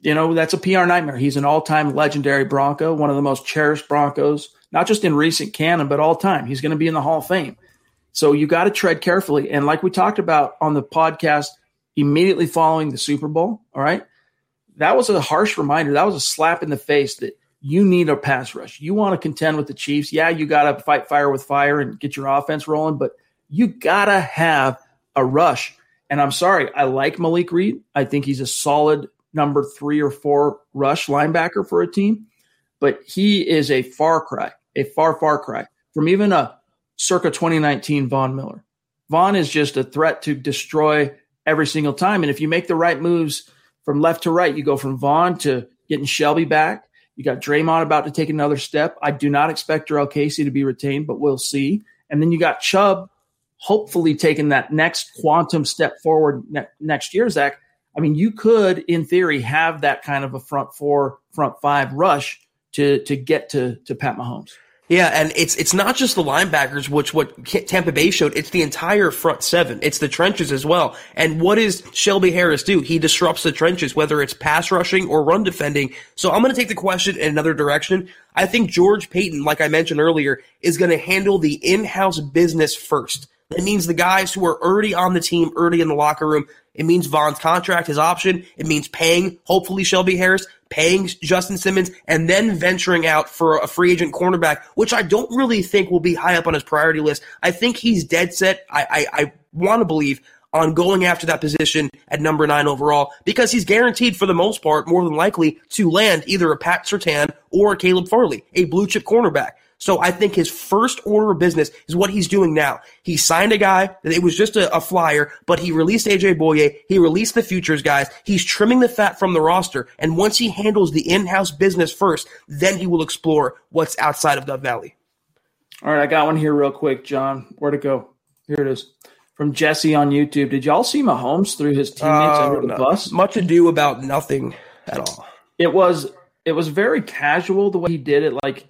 you know, that's a PR nightmare. He's an all-time legendary Bronco, one of the most cherished Broncos, not just in recent canon, but all time. He's going to be in the Hall of Fame. So you got to tread carefully. And like we talked about on the podcast immediately following the Super Bowl, all right, that was a harsh reminder. That was a slap in the face that you need a pass rush. You want to contend with the Chiefs. Yeah, you got to fight fire with fire and get your offense rolling, but you got to have a rush. And I'm sorry, I like Malik Reed. I think he's a solid number three or four rush linebacker for a team, but he is a far cry, a far, far cry from even a circa 2019 Von Miller. Von is just a threat to destroy every single time. And if you make the right moves from left to right, you go from Von to getting Shelby back you got Dre'Mont about to take another step. I do not expect Jurrell Casey to be retained, but we'll see. And then you got Chubb hopefully taking that next quantum step forward ne- next year, Zach. I mean, you could, in theory, have that kind of a front four, front five rush to to get to to Pat Mahomes. Yeah, and it's it's not just the linebackers, which what Tampa Bay showed. It's the entire front seven. It's the trenches as well. And what does Shelby Harris do? He disrupts the trenches, whether it's pass rushing or run defending. So I'm going to take the question in another direction. I think George Paton, like I mentioned earlier, is going to handle the in-house business first. That means the guys who are already on the team, already in the locker room. It means Von's contract, his option. It means paying, hopefully, Shelby Harris, paying Justin Simmons, and then venturing out for a free agent cornerback, which I don't really think will be high up on his priority list. I think he's dead set. I, I, I want to believe on going after that position at number nine overall because he's guaranteed for the most part, more than likely, to land either a Pat Surtain or a Caleb Farley, a blue chip cornerback. So I think his first order of business is what he's doing now. He signed a guy that it was just a, a, flyer, but he released AJ Bouye. He released the futures guys. He's trimming the fat from the roster. And once he handles the in-house business first, then he will explore what's outside of Dove Valley. All right. I got one here real quick, John. Where'd it go? Here it is. From Jesse on YouTube. Did y'all see Mahomes through his teammates uh, under the no. bus? Much ado about nothing at all. It was it was very casual the way he did it. Like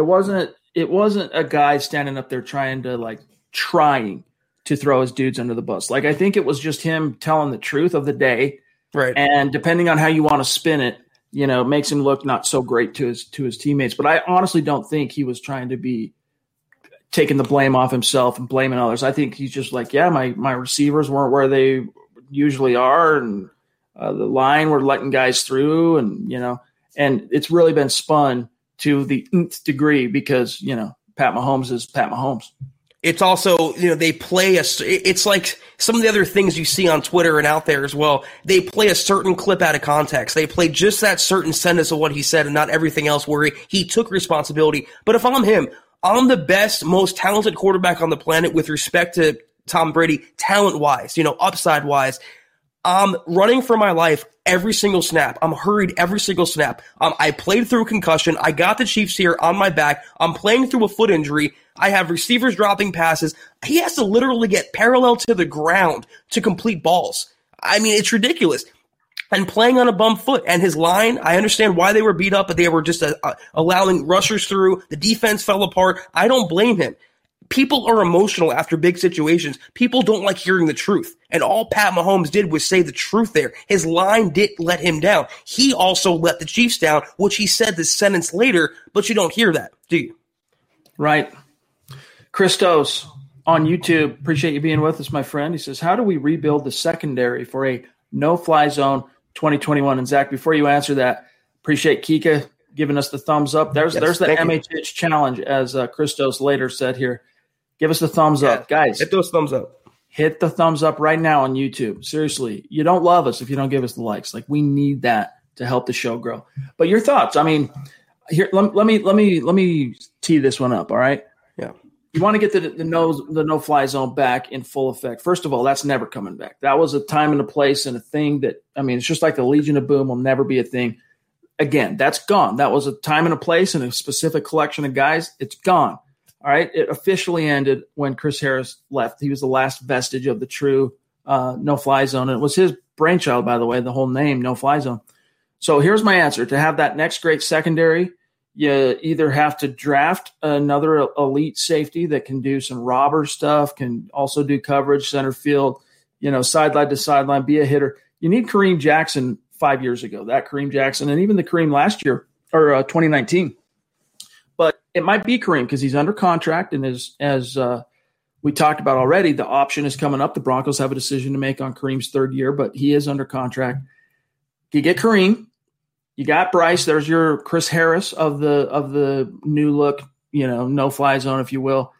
it wasn't it wasn't a guy standing up there trying to like trying to throw his dudes under the bus. Like I think it was just him telling the truth of the day. Right. And depending on how you want to spin it, you know, makes him look not so great to his to his teammates. But I honestly don't think he was trying to be taking the blame off himself and blaming others. I think he's just like, yeah, my my receivers weren't where they usually are, and uh, the line were letting guys through, and you know, and it's really been spun to the nth degree because you know Pat Mahomes is Pat Mahomes. It's also you know they play a. It's like some of the other things you see on Twitter and out there as well. They play a certain clip out of context. They play just that certain sentence of what he said and not everything else. Where he, he took responsibility. But if I'm him, I'm the best, most talented quarterback on the planet with respect to Tom Brady, talent wise, you know, upside wise. I'm running for my life every single snap. I'm hurried every single snap. Um, I played through concussion. I got the Chiefs here on my back. I'm playing through a foot injury. I have receivers dropping passes. He has to literally get parallel to the ground to complete balls. I mean, it's ridiculous. And playing on a bum foot and his line, I understand why they were beat up, but they were just uh, uh allowing rushers through. The defense fell apart. I don't blame him people are emotional after big situations. People don't like hearing the truth. And all Pat Mahomes did was say the truth there. His line did let him down. He also let the Chiefs down, which he said this sentence later, but you don't hear that, do you? Right. Christos on YouTube, appreciate you being with us, my friend. He says, How do we rebuild the secondary for a no fly zone 2021? And Zach, before you answer that, appreciate Kika giving us the thumbs up. There's yes, there's the MHH you. challenge, as uh, Christos later said here. Give us the thumbs yeah, up, guys. Hit those thumbs up. Hit the thumbs up right now on YouTube. Seriously, you don't love us if you don't give us the likes. Like we need that to help the show grow. But your thoughts? I mean, here let, let me let me let me tee this one up. All right. Yeah. You want to get the the no the no fly zone back in full effect. First of all, that's never coming back. That was a time and a place and a thing that I mean, it's just like the Legion of Boom will never be a thing again. That's gone. That was a time and a place and a specific collection of guys. It's gone. All right. It officially ended when Chris Harris left. He was the last vestige of the true uh, no fly zone. It was his brainchild, by the way, the whole name, no fly zone. So here's my answer to have that next great secondary. You either have to draft another elite safety that can do some robber stuff, can also do coverage, center field, you know, sideline to sideline, be a hitter. You need Kareem Jackson five years ago, that Kareem Jackson, and even the Kareem last year or uh, 2019 but it might be Kareem because he's under contract, and as as uh, we talked about already, the option is coming up. The Broncos have a decision to make on Kareem's third year, but he is under contract. You get Kareem, you got Bryce. There's your Chris Harris of the of the new look, you know, no fly zone, if you will.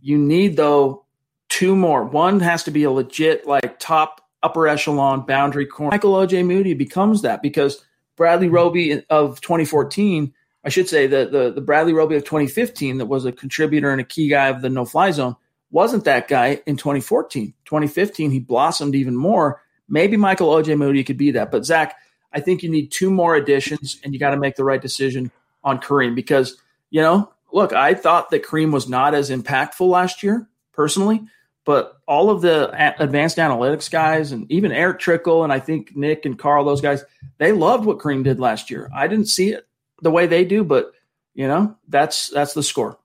You need though two more. One has to be a legit like top upper echelon boundary corner. Michael Ojemudia becomes that because Bradley Roby of 2014 I should say that the, the Bradley Roby of 2015 that was a contributor and a key guy of the no fly zone wasn't that guy in 2014. 2015, he blossomed even more. Maybe Michael Ojemudia could be that. But Zach, I think you need two more additions and you got to make the right decision on Kareem because, you know, look, I thought that Kareem was not as impactful last year personally, but all of the advanced analytics guys and even Eric Trickle and I think Nick and Carl, those guys, they loved what Kareem did last year. I didn't see it the way they do, but you know, that's that's the score.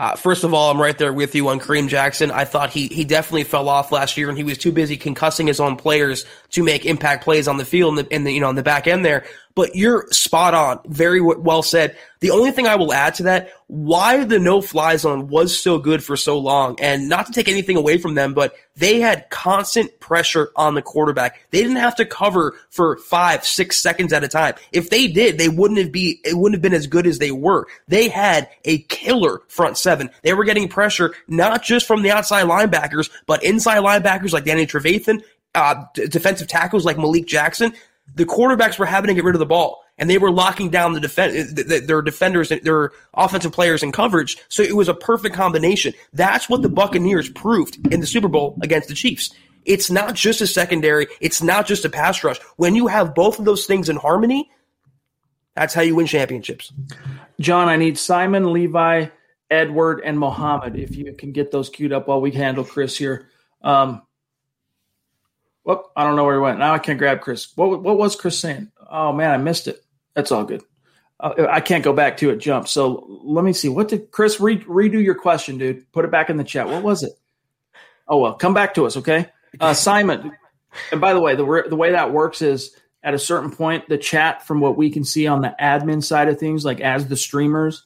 Uh, first of all, I'm right there with you on Kareem Jackson. I thought he he definitely fell off last year, and he was too busy concussing his own players to make impact plays on the field and the, in the you know on the back end there. But you're spot on. Very well said. The only thing I will add to that, why the no fly zone was so good for so long, and not to take anything away from them, but they had constant pressure on the quarterback. They didn't have to cover for five, six seconds at a time. If they did, they wouldn't have be it wouldn't have been as good as they were. They had a killer front seven. They were getting pressure not just from the outside linebackers, but inside linebackers like Danny Trevathan uh, d- defensive tackles like Malik Jackson the quarterbacks were having to get rid of the ball and they were locking down the defense, their defenders, their offensive players in coverage. So it was a perfect combination. That's what the Buccaneers proved in the Super Bowl against the Chiefs. It's not just a secondary. It's not just a pass rush. When you have both of those things in harmony, that's how you win championships. John, I need Simon, Levi, Edward, and Mohammed. If you can get those queued up while we handle Chris here. Um, Whoop, I don't know where he went. Now I can't grab Chris. What, what was Chris saying? Oh, man, I missed it. That's all good. Uh, I can't go back to it. Jump. So let me see. What did Chris re- redo your question, dude? Put it back in the chat. What was it? Oh well, come back to us, okay? Uh, Simon. And by the way, the the way that works is at a certain point, the chat from what we can see on the admin side of things, like as the streamers,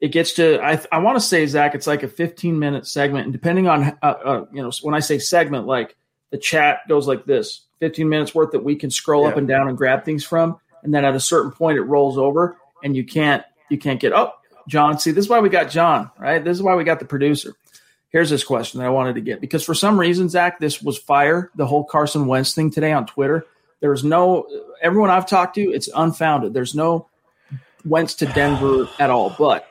it gets to I I want to say Zach, it's like a 15 minute segment, and depending on uh, uh, you know when I say segment, like the chat goes like this 15 minutes worth that we can scroll yeah. up and down and grab things from and then at a certain point it rolls over and you can't you can't get oh john see this is why we got john right this is why we got the producer here's this question that i wanted to get because for some reason zach this was fire the whole carson wentz thing today on twitter there's no everyone i've talked to it's unfounded there's no wentz to denver at all but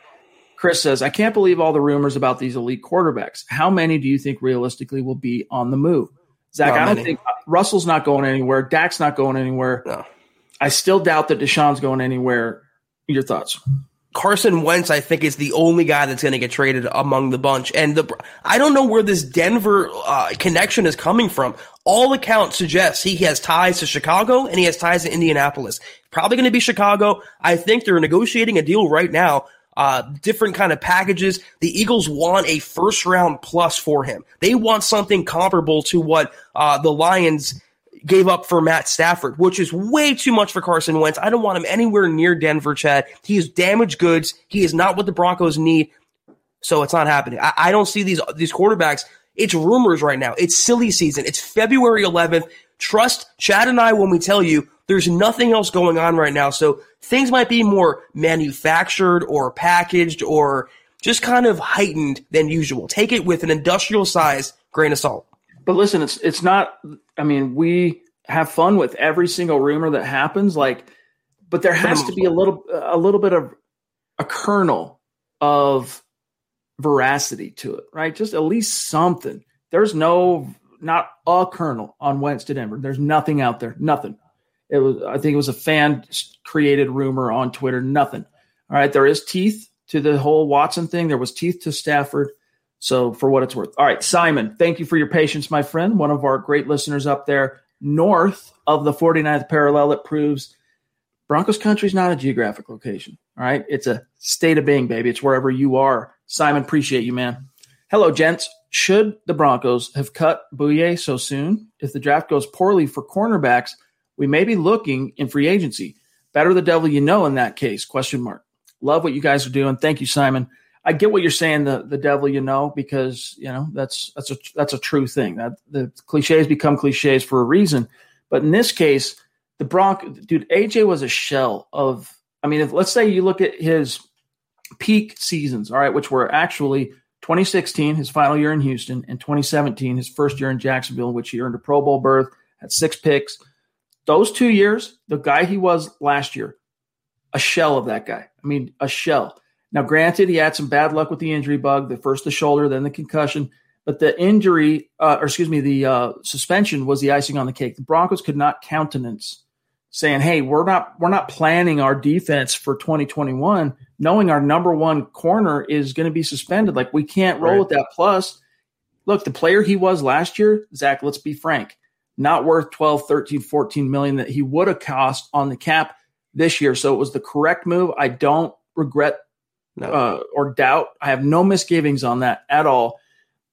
Chris says, I can't believe all the rumors about these elite quarterbacks. How many do you think realistically will be on the move? Zach, not I don't many. think Russell's not going anywhere. Dak's not going anywhere. No. I still doubt that Deshaun's going anywhere. Your thoughts? Carson Wentz, I think, is the only guy that's going to get traded among the bunch. And the, I don't know where this Denver uh, connection is coming from. All accounts suggest he has ties to Chicago and he has ties to Indianapolis. Probably going to be Chicago. I think they're negotiating a deal right now uh, different kind of packages. The Eagles want a first round plus for him. They want something comparable to what uh, the Lions gave up for Matt Stafford, which is way too much for Carson Wentz. I don't want him anywhere near Denver, Chad. He is damaged goods. He is not what the Broncos need. So it's not happening. I, I don't see these these quarterbacks. It's rumors right now. It's silly season. It's February 11th. Trust Chad and I when we tell you there's nothing else going on right now. So things might be more manufactured or packaged or just kind of heightened than usual. Take it with an industrial size grain of salt. But listen, it's it's not I mean, we have fun with every single rumor that happens like but there has to be a little a little bit of a kernel of veracity to it, right? Just at least something. There's no, not a kernel on Wentz to Denver. There's nothing out there. Nothing. It was, I think it was a fan created rumor on Twitter. Nothing. All right. There is teeth to the whole Watson thing. There was teeth to Stafford. So for what it's worth. All right. Simon, thank you for your patience, my friend. One of our great listeners up there north of the 49th parallel. It proves Broncos country is not a geographic location. All right. It's a state of being, baby. It's wherever you are. Simon, appreciate you, man. Hello, gents. Should the Broncos have cut Bouye so soon? If the draft goes poorly for cornerbacks, we may be looking in free agency. Better the devil you know in that case. Question mark. Love what you guys are doing. Thank you, Simon. I get what you're saying, the the devil you know, because you know that's that's a that's a true thing. That the cliches become cliches for a reason. But in this case, the Bronc dude, AJ was a shell of. I mean, if, let's say you look at his peak seasons, all right, which were actually 2016, his final year in Houston, and 2017, his first year in Jacksonville, which he earned a Pro Bowl berth, had six picks. Those two years, the guy he was last year, a shell of that guy. I mean, a shell. Now, granted, he had some bad luck with the injury bug, the first the shoulder, then the concussion, but the injury, uh, or excuse me, the uh, suspension was the icing on the cake. The Broncos could not countenance saying, "Hey, we're not we're not planning our defense for 2021, knowing our number one corner is going to be suspended. Like we can't roll right. with that." Plus, look, the player he was last year, Zach. Let's be frank, not worth 12, 13, 14 million that he would have cost on the cap this year. So it was the correct move. I don't regret no. uh, or doubt. I have no misgivings on that at all.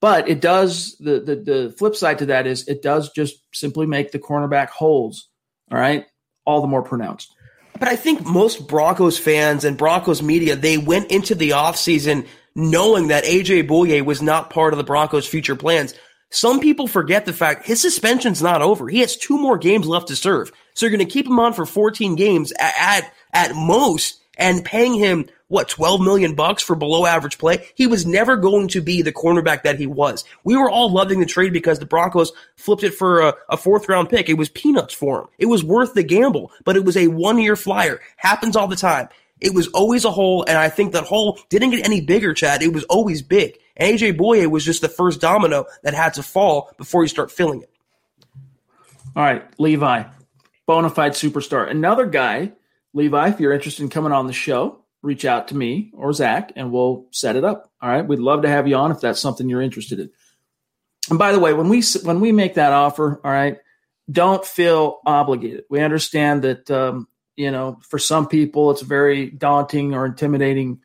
But it does the, the the flip side to that is it does just simply make the cornerback holes, all right, all the more pronounced. But I think most Broncos fans and Broncos media, they went into the offseason knowing that AJ Bouye was not part of the Broncos' future plans. Some people forget the fact his suspension's not over. He has two more games left to serve. So you're going to keep him on for 14 games at, at, at most and paying him what 12 million bucks for below average play. He was never going to be the cornerback that he was. We were all loving the trade because the Broncos flipped it for a, a fourth round pick. It was peanuts for him. It was worth the gamble, but it was a one year flyer. Happens all the time. It was always a hole, and I think that hole didn't get any bigger, Chad. It was always big. AJ Bouye was just the first domino that had to fall before you start filling it. All right, Levi, bona fide superstar. Another guy, Levi, if you're interested in coming on the show, reach out to me or Zach and we'll set it up. All right. We'd love to have you on if that's something you're interested in. And by the way, when we when we make that offer, all right, don't feel obligated. We understand that um, you know for some people it's very daunting or intimidating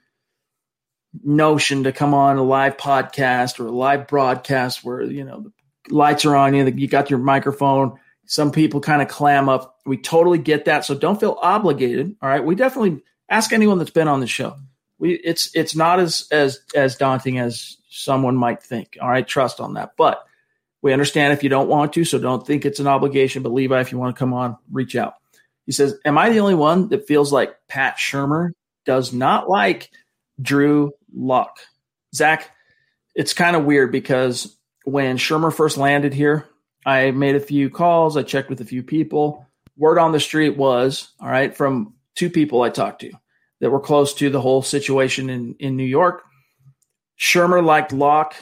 notion to come on a live podcast or a live broadcast where you know the lights are on you, you got your microphone. Some people kind of clam up. We totally get that, so don't feel obligated. All right, we definitely ask anyone that's been on the show. We it's it's not as as as daunting as someone might think. All right, trust on that. But we understand if you don't want to, so don't think it's an obligation. But Levi, if you want to come on, reach out. He says, Am I the only one that feels like Pat Shurmur does not like Drew Lock? Zach, it's kind of weird because when Shurmur first landed here, I made a few calls, I checked with a few people. Word on the street was, all right, from two people I talked to that were close to the whole situation in, in New York. Shurmur liked Lock,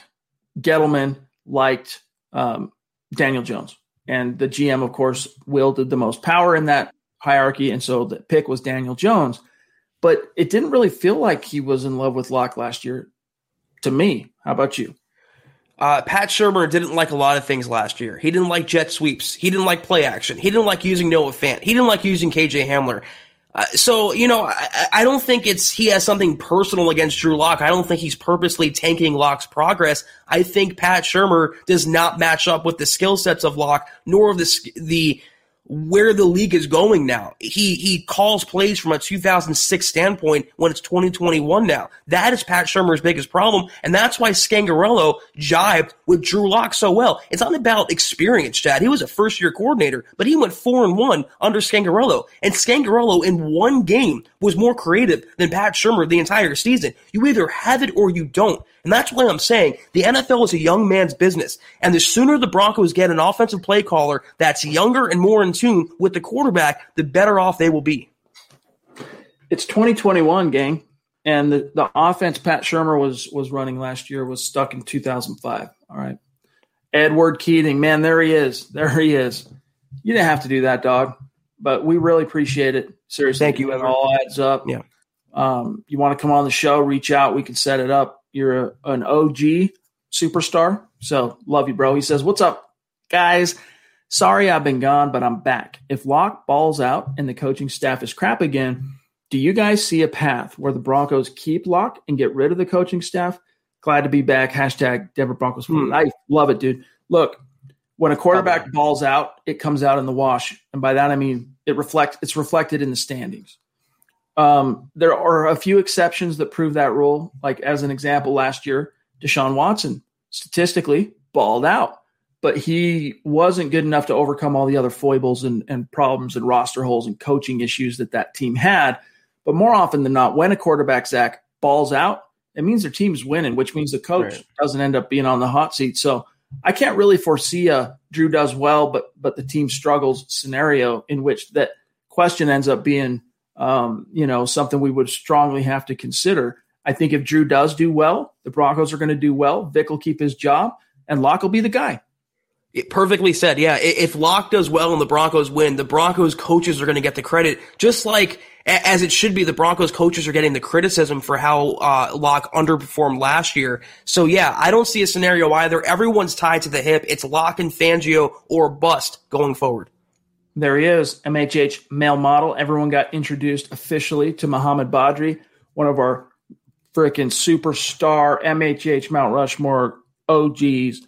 Gettleman liked um, Daniel Jones. And the GM, of course, wielded the most power in that hierarchy. And so the pick was Daniel Jones. But it didn't really feel like he was in love with Lock last year to me. How about you? Uh, Pat Shurmur didn't like a lot of things last year. He didn't like jet sweeps. He didn't like play action. He didn't like using Noah Fant. He didn't like using KJ Hamler. Uh, so you know, I, I, don't think it's he has something personal against Drew Lock. I don't think he's purposely tanking Lock's progress. I think Pat Shurmur does not match up with the skill sets of Lock, nor of the the where the league is going now. He he calls plays from a 2006 standpoint when it's 2021 now. That is Pat Shurmur's biggest problem, and that's why Scangarello jibed with Drew Lock so well. It's not about experience, Chad. He was a first year coordinator, but he went four and one under Scangarello, and Scangarello in one game was more creative than Pat Shurmur the entire season. You either have it or you don't. And that's why I'm saying the NFL is a young man's business. And the sooner the Broncos get an offensive play caller that's younger and more in tune with the quarterback, the better off they will be. It's 2021, gang. And the, the offense Pat Shurmur was was running last year was stuck in 2005. All right. Edward Keating, man, there he is. There he is. You didn't have to do that, dog, but we really appreciate it. Seriously, Thank you, It all adds up. Yeah. Um, you want to come on the show, reach out. We can set it up. You're a, an OG superstar. So love you, bro. He says, What's up, guys? Sorry I've been gone, but I'm back. If Lock balls out and the coaching staff is crap again, do you guys see a path where the Broncos keep Lock and get rid of the coaching staff? Glad to be back. Hashtag Denver Broncos. for Hmm. life. love it, dude. Look, when a quarterback balls out, it comes out in the wash, and by that I mean it reflects. It's reflected in the standings. Um, there are a few exceptions that prove that rule. Like as an example, last year, Deshaun Watson statistically balled out, but he wasn't good enough to overcome all the other foibles and, and problems and roster holes and coaching issues that that team had. But more often than not, when a quarterback Zach balls out, it means their team's winning, which means the coach Right. doesn't end up being on the hot seat. So I can't really foresee a Drew does well, but but the team struggles scenario in which that question ends up being um, you know something we would strongly have to consider. I think if Drew does do well, the Broncos are going to do well. Vic will keep his job, and Lock will be the guy. It perfectly said. Yeah. If Lock does well and the Broncos win, the Broncos coaches are going to get the credit, just like as it should be. The Broncos coaches are getting the criticism for how uh, Lock underperformed last year. So yeah, I don't see a scenario either. Everyone's tied to the hip. It's Lock and Fangio or bust going forward. There he is, MHH male model. Everyone got introduced officially to Muhammad Badri, one of our freaking superstar MHH Mount Rushmore OGs.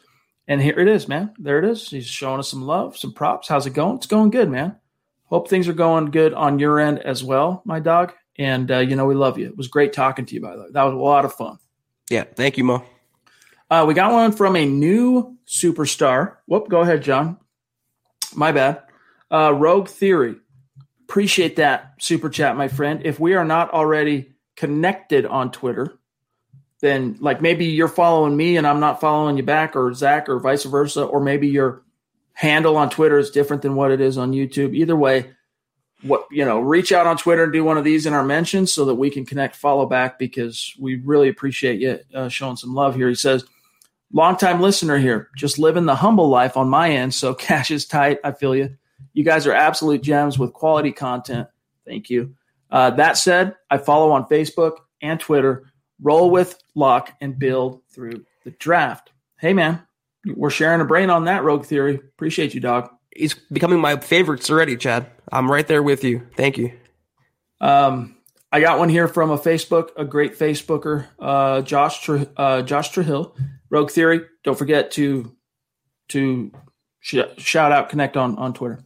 And here it is, man. There it is. He's showing us some love, some props. How's it going? It's going good, man. Hope things are going good on your end as well, my dog. And uh, you know we love you. It was great talking to you, by the way. That was a lot of fun. Yeah. Thank you, Mo. Uh, we got one from a new superstar. Whoop, go ahead, John. My bad. Uh, Rogue Theory. Appreciate that super chat, my friend. If we are not already connected on Twitter, then like maybe you're following me and I'm not following you back, or Zach, or vice versa, or maybe your handle on Twitter is different than what it is on YouTube. Either way, what you know, reach out on Twitter and do one of these in our mentions so that we can connect, follow back because we really appreciate you uh, showing some love here. He says, longtime listener here, just living the humble life on my end. So (laughs) cash is tight. I feel you. You guys are absolute gems with quality content. Thank you. Uh, that said, I follow on Facebook and Twitter. Roll with luck and build through the draft. Hey man, we're sharing a brain on that Rogue Theory. Appreciate you, dog. He's becoming my favorites already, Chad. I'm right there with you. Thank you. Um, I got one here from a Facebook, a great Facebooker, uh, Josh Tre- uh, Josh Trehill, Rogue Theory. Don't forget to to sh- shout out, connect on on Twitter.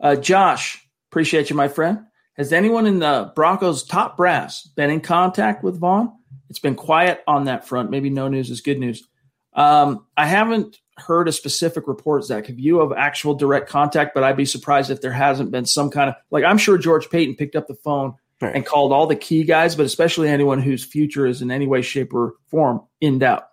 Uh, Josh, appreciate you, my friend. Has anyone in the Broncos top brass been in contact with Von? It's been quiet on that front. Maybe no news is good news. Um, I haven't heard a specific report, Zach. Have you of actual direct contact? But I'd be surprised if there hasn't been some kind of like I'm sure George Paton picked up the phone Right. and called all the key guys, but especially anyone whose future is in any way, shape, or form in doubt.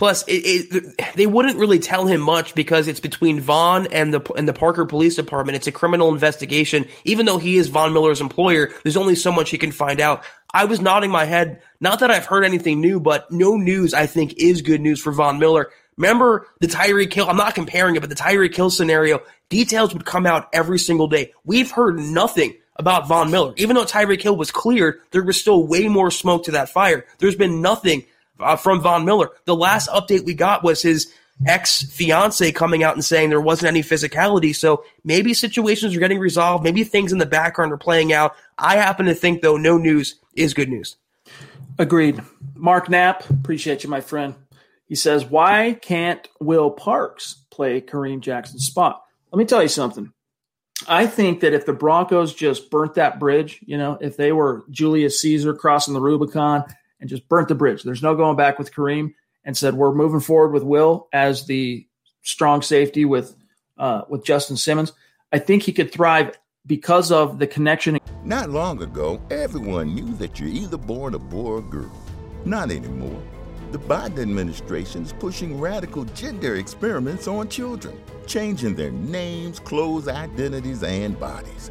Plus, it, it, they wouldn't really tell him much because it's between Von and the and the Parker Police Department. It's a criminal investigation. Even though he is Von Miller's employer, there's only so much he can find out. I was nodding my head. Not that I've heard anything new, but no news I think is good news for Von Miller. Remember the Tyreek Hill? I'm not comparing it, but the Tyreek Hill scenario. Details would come out every single day. We've heard nothing about Von Miller. Even though Tyreek Hill was cleared, there was still way more smoke to that fire. There's been nothing uh, from Von Miller. The last update we got was his ex fiance coming out and saying there wasn't any physicality. So maybe situations are getting resolved. Maybe things in the background are playing out. I happen to think, though, no news is good news. Agreed. Mark Knapp, appreciate you, my friend. He says, Why can't Will Parks play Kareem Jackson's spot? Let me tell you something. I think that if the Broncos just burnt that bridge, you know, if they were Julius Caesar crossing the Rubicon and just burnt the bridge, there's no going back with Kareem and said, We're moving forward with Will as the strong safety with uh, with Justin Simmons. I think he could thrive because of the connection Not long ago, everyone knew that you're either born a boy or a girl. Not anymore. The Biden administration is pushing radical gender experiments on children, changing their names, clothes, identities, and bodies.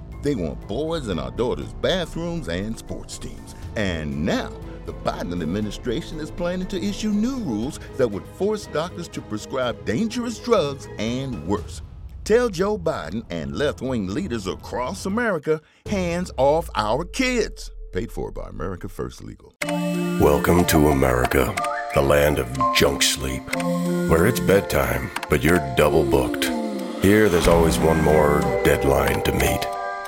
They want boys in our daughters' bathrooms and sports teams. And now, the Biden administration is planning to issue new rules that would force doctors to prescribe dangerous drugs and worse. Tell Joe Biden and left wing leaders across America hands off our kids. Paid for by America First Legal. Welcome to America, the land of junk sleep, where it's bedtime, but you're double booked. Here, there's always one more deadline to meet,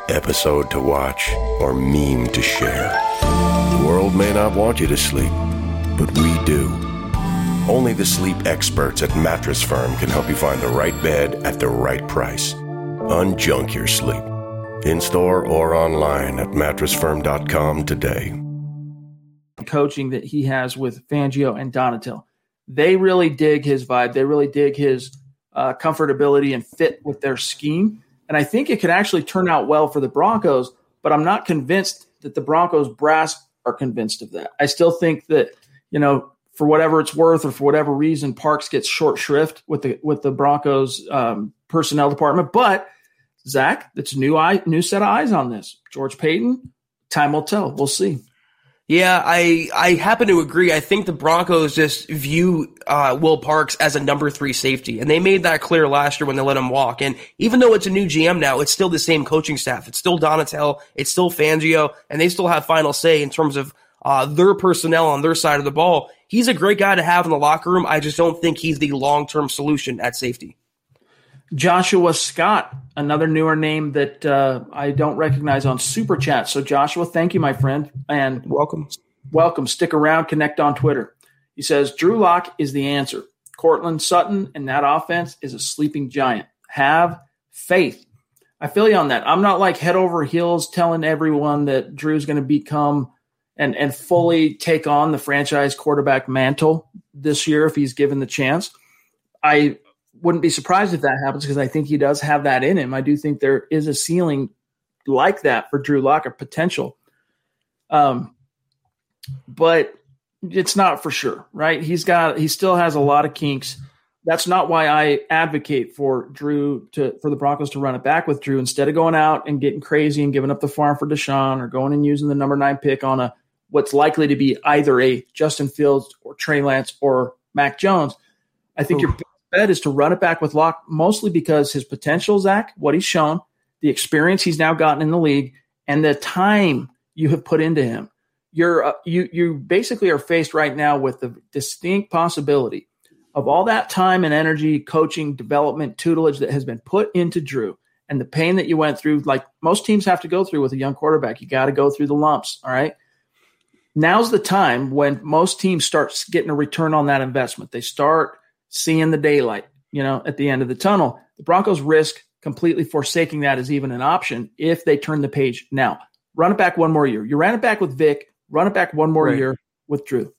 episode to watch, or meme to share. The world may not want you to sleep, but we do. Only the sleep experts at Mattress Firm can help you find the right bed at the right price. Unjunk your sleep. In store or online at mattressfirm.com today. Coaching that he has with Fangio and Donatell. They really dig his vibe. They really dig his uh, comfortability and fit with their scheme. And I think it could actually turn out well for the Broncos, but I'm not convinced that the Broncos brass are convinced of that. I still think that, you know, for whatever it's worth or for whatever reason, Parks gets short shrift with the with the Broncos um, personnel department. But Zach, that's new eye, new set of eyes on this. George Paton, time will tell. We'll see. Yeah, I I happen to agree. I think the Broncos just view uh, Will Parks as a number three safety, and they made that clear last year when they let him walk. And even though it's a new GM now, it's still the same coaching staff. It's still Donatell, it's still Fangio, and they still have final say in terms of uh, their personnel on their side of the ball. He's a great guy to have in the locker room. I just don't think he's the long term solution at safety. Joshua Scott, another newer name that uh, I don't recognize on Super Chat. So, Joshua, thank you, my friend, and welcome. Welcome. Stick around. Connect on Twitter. He says Drew Lock is the answer. Courtland Sutton and that offense is a sleeping giant. Have faith. I feel you on that. I'm not like head over heels telling everyone that Drew's going to become and and fully take on the franchise quarterback mantle this year if he's given the chance. I wouldn't be surprised if that happens because I think he does have that in him. I do think there is a ceiling like that for Drew Lock, a potential. Um, but it's not for sure, right? He's got he still has a lot of kinks. That's not why I advocate for Drew to for the Broncos to run it back with Drew instead of going out and getting crazy and giving up the farm for Deshaun or going and using the number nine pick on a what's likely to be either a Justin Fields or Trey Lance or Mac Jones. I think Ooh. your is to run it back with Lock, mostly because his potential, Zach, what he's shown, the experience he's now gotten in the league, and the time you have put into him. You're uh, you you basically are faced right now with the distinct possibility of all that time and energy, coaching, development, tutelage that has been put into Drew, and the pain that you went through. Like most teams have to go through with a young quarterback, you got to go through the lumps. All right now's the time when most teams start getting a return on that investment. They start seeing the daylight, you know, at the end of the tunnel. The Broncos risk completely forsaking that as even an option if they turn the page now. Run it back one more year. You ran it back with Vic, run it back one more right. year with Drew.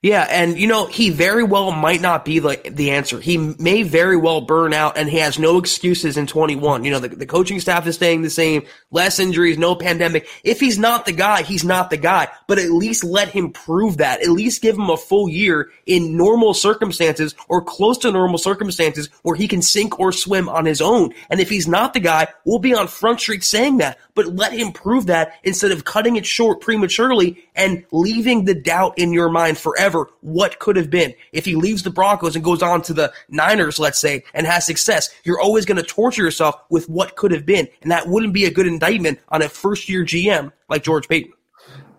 Yeah, and you know, he very well might not be like the answer. He may very well burn out and he has no excuses in 21. You know, the, the coaching staff is staying the same, less injuries, no pandemic. If he's not the guy, he's not the guy, but at least let him prove that. At least give him a full year in normal circumstances or close to normal circumstances where he can sink or swim on his own. And if he's not the guy, we'll be on front street saying that, but let him prove that instead of cutting it short prematurely and leaving the doubt in your mind forever what could have been. If he leaves the Broncos and goes on to the Niners, let's say, and has success, you're always going to torture yourself with what could have been. And that wouldn't be a good indictment on a first year GM like George Paton.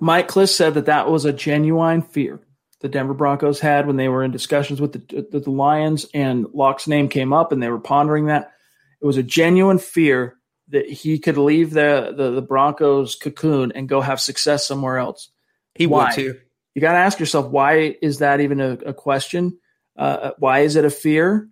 Mike Klis said that that was a genuine fear the Denver Broncos had when they were in discussions with the, the, the Lions and Lock's name came up and they were pondering that. It was a genuine fear that he could leave the, the, the Broncos cocoon and go have success somewhere else. He Why? would too you got to ask yourself why is that even a, a question? Uh, why is it a fear?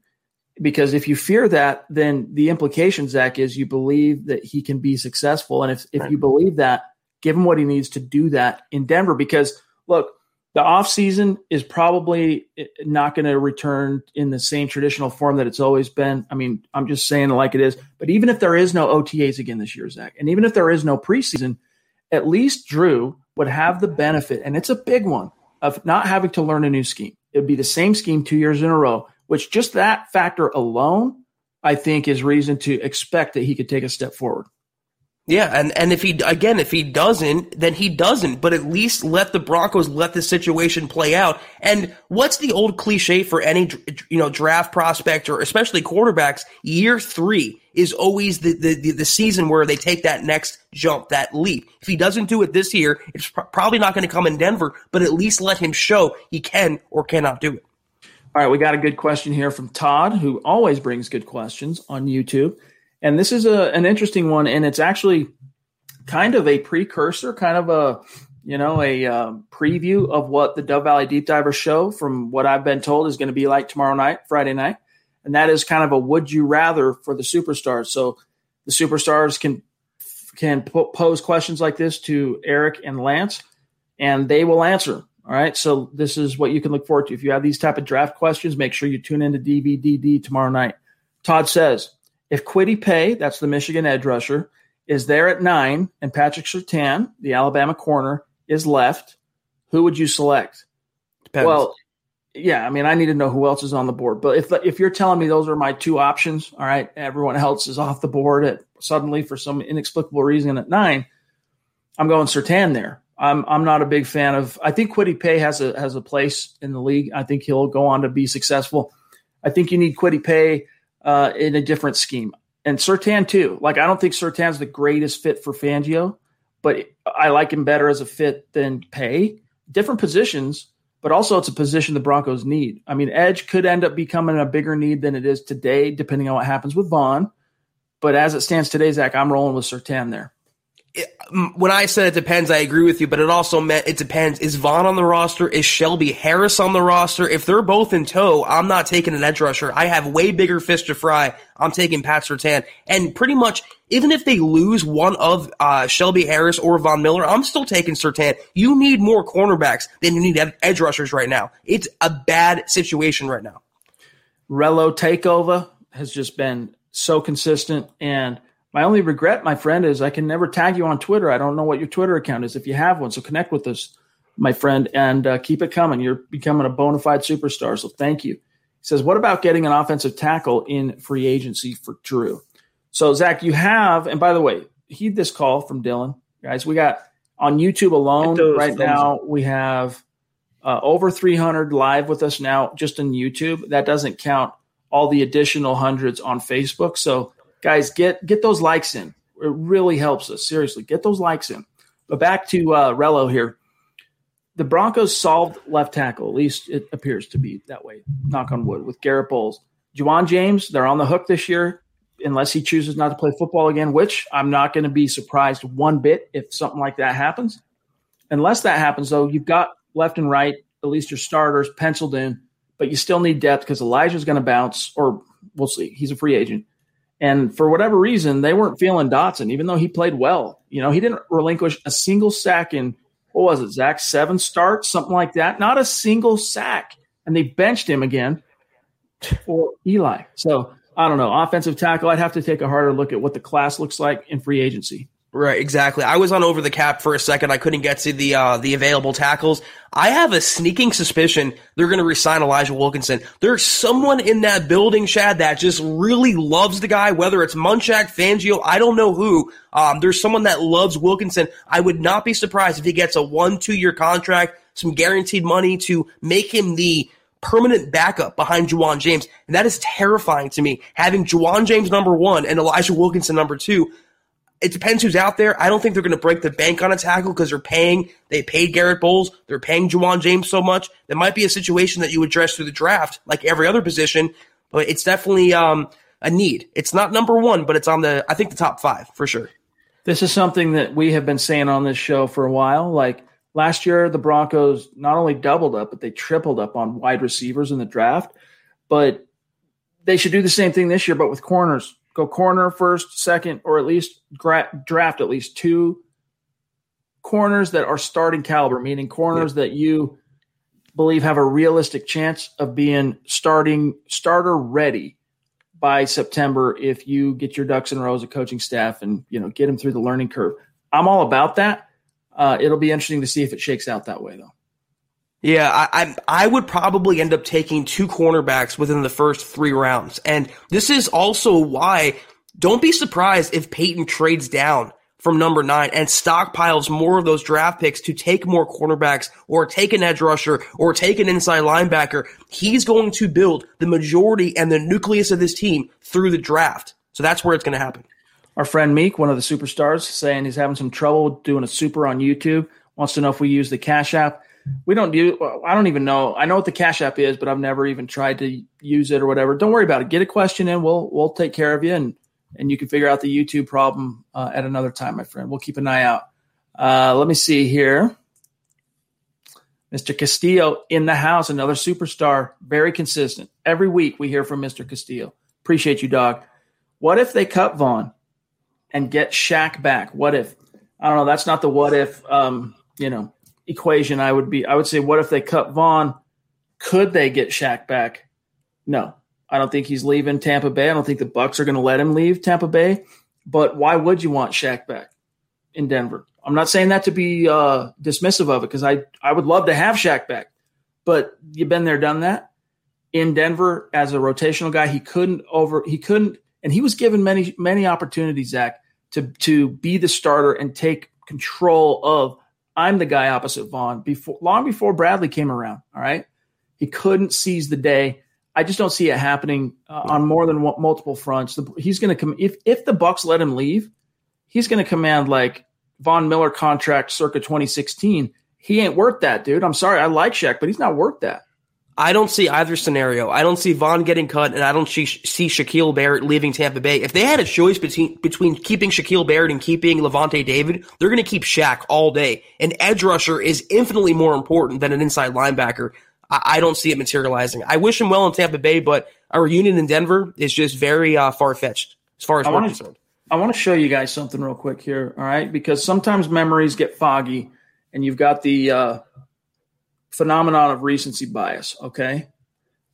Because if you fear that, then the implication, Zach, is you believe that he can be successful, and if if you believe that, give him what he needs to do that in Denver. Because look, the offseason is probably eh, not going to return in the same traditional form that it's always been. I mean, I'm just saying like it is. But even if there is no OTAs again this year, Zach, and even if there is no preseason, at least Drew would have the benefit, and it's a big one, of not having to learn a new scheme. It would be the same scheme two years in a row, which just that factor alone, I think, is reason to expect that he could take a step forward. Yeah, and, and if he again if he doesn't, then he doesn't. But at least let the Broncos let the situation play out. And what's the old cliche for any you know draft prospect or especially quarterbacks? Year three is always the the, the season where they take that next jump, that leap. If he doesn't do it this year, it's pr- probably not going to come in Denver. But at least let him show he can or cannot do it. All right, we got a good question here from Todd, who always brings good questions on YouTube. And this is a, an interesting one, and it's actually kind of a precursor, kind of a you know a uh, preview of what the Dove Valley Deep Diver show, from what I've been told, is going to be like tomorrow night, Friday night, and that is kind of a would you rather for the superstars. So the superstars can can pose questions like this to Eric and Lance, and they will answer. All right, so this is what you can look forward to. If you have these type of draft questions, make sure you tune into DVDD tomorrow night. Todd says, if Kwity Paye, that's the Michigan edge rusher, is there at nine, and Patrick Surtain, the Alabama corner, is left, who would you select? Depends. Well, yeah, I mean, I need to know who else is on the board. But if if you're telling me those are my two options, all right, everyone else is off the board at suddenly for some inexplicable reason at nine, I'm going Sertan there. I'm I'm not a big fan of. I think Kwity Paye has a has a place in the league. I think he'll go on to be successful. I think you need Kwity Paye uh, in a different scheme. And Surtain too. Like I don't think Surtain's the greatest fit for Fangio, but I like him better as a fit than Paye. Different positions, but also it's a position the Broncos need. I mean, edge could end up becoming a bigger need than it is today, depending on what happens with Von. But as it stands today, Zach, I'm rolling with Surtain there when I said it depends, I agree with you, but it also meant it depends. Is Von on the roster? Is Shelby Harris on the roster? If they're both in tow, I'm not taking an edge rusher. I have way bigger fish to fry. I'm taking Pat Surtain. And pretty much, even if they lose one of uh, Shelby Harris or Von Miller, I'm still taking Surtain. You need more cornerbacks than you need edge rushers right now. It's a bad situation right now. Relo takeover has just been so consistent and – my only regret, my friend, is I can never tag you on Twitter. I don't know what your Twitter account is if you have one. So connect with us, my friend, and uh, keep it coming. You're becoming a bona fide superstar. So thank you. He says, What about getting an offensive tackle in free agency for Drew? So, Zach, you have, and by the way, heed this call from Dylan. Guys, we got on YouTube alone right now, we have uh, over 300 live with us now just on YouTube. That doesn't count all the additional hundreds on Facebook. So, guys, get get those likes in. It really helps us. Seriously, get those likes in. But back to uh, Relo here. The Broncos solved left tackle. At least it appears to be that way. Knock on wood with Garett Bolles. Ja'Wuan James, they're on the hook this year unless he chooses not to play football again, which I'm not going to be surprised one bit if something like that happens. Unless that happens, though, you've got left and right, at least your starters penciled in, but you still need depth because Elijah's going to bounce, or we'll see. He's a free agent. And for whatever reason, they weren't feeling Dotson, even though he played well. You know, he didn't relinquish a single sack in what was it, Zach? Seven starts, something like that. Not a single sack. And they benched him again for Eli. So I don't know. Offensive tackle, I'd have to take a harder look at what the class looks like in free agency. Right, exactly. I was on over the cap for a second. I couldn't get to the uh, the available tackles. I have a sneaking suspicion they're going to resign Elijah Wilkinson. There's someone in that building, Chad, that just really loves the guy. Whether it's Munchak, Fangio, I don't know who. Um, there's someone that loves Wilkinson. I would not be surprised if he gets a one two year contract, some guaranteed money to make him the permanent backup behind Ja'Wuan James. And that is terrifying to me. Having Ja'Wuan James number one and Elijah Wilkinson number two it depends who's out there. I don't think they're going to break the bank on a tackle because they're paying. They paid Garett Bolles. They're paying Ja'Wuan James so much. That might be a situation that you address through the draft, like every other position. But it's definitely um, a need. It's not number one, but it's on the I think the top five for sure. This is something that we have been saying on this show for a while. Like last year, the Broncos not only doubled up, but they tripled up on wide receivers in the draft. But they should do the same thing this year, but with corners go corner first, second, or at least gra- draft at least two corners that are starting caliber, meaning corners that you believe have a realistic chance of being starting starter ready by September if you get your ducks in a row as a coaching staff and you know get them through the learning curve. I'm all about that. Uh, it'll be interesting to see if it shakes out that way though. Yeah, I, I I would probably end up taking two cornerbacks within the first three rounds, and this is also why. Don't be surprised if Paton trades down from number nine and stockpiles more of those draft picks to take more cornerbacks or take an edge rusher or take an inside linebacker. He's going to build the majority and the nucleus of this team through the draft. So that's where it's going to happen. Our friend Meek, one of the superstars, saying he's having some trouble doing a super on YouTube. Wants to know if we use the Cash App we don't do i don't even know. I know what the cash app is but i've never even tried to use it or whatever. Don't worry about it. Get a question in. We'll we'll take care of you and and you can figure out the youtube problem uh, at another time my friend. We'll keep an eye out. Uh, let me see here. Mr castillo in the house another superstar very consistent. Every week we hear from mr castillo. Appreciate you dog. What if they cut Von and get Shaq back? What if? I don't know. That's not the what if um, you know equation, I would be I would say, what if they cut Von? Could they get Shaq back? No, I don't think he's leaving Tampa Bay. I don't think the Bucs are going to let him leave Tampa Bay. But why would you want Shaq back in Denver? I'm not saying that to be uh, dismissive of it because I I would love to have Shaq back, but you've been there, done that in Denver as a rotational guy. He couldn't over he couldn't, and he was given many many opportunities, Zach, to to be the starter and take control of I'm the guy opposite Von before long before Bradley came around. All right, he couldn't seize the day. I just don't see it happening uh, on more than one, multiple fronts. The, he's going to come if if the Bucs let him leave, he's going to command like Von Miller contract circa 2016. He ain't worth that, dude. I'm sorry, I like Shaq, but he's not worth that. I don't see either scenario. I don't see Von getting cut, and I don't see, see Shaquille Barrett leaving Tampa Bay. If they had a choice between between keeping Shaquille Barrett and keeping Lavonte David, they're going to keep Shaq all day. An edge rusher is infinitely more important than an inside linebacker. I, I don't see it materializing. I wish him well in Tampa Bay, but a reunion in Denver is just very uh, far fetched as far as I we're wanna, concerned. I want to show you guys something real quick here, all right? Because sometimes memories get foggy, and you've got the uh, phenomenon of recency bias. Okay.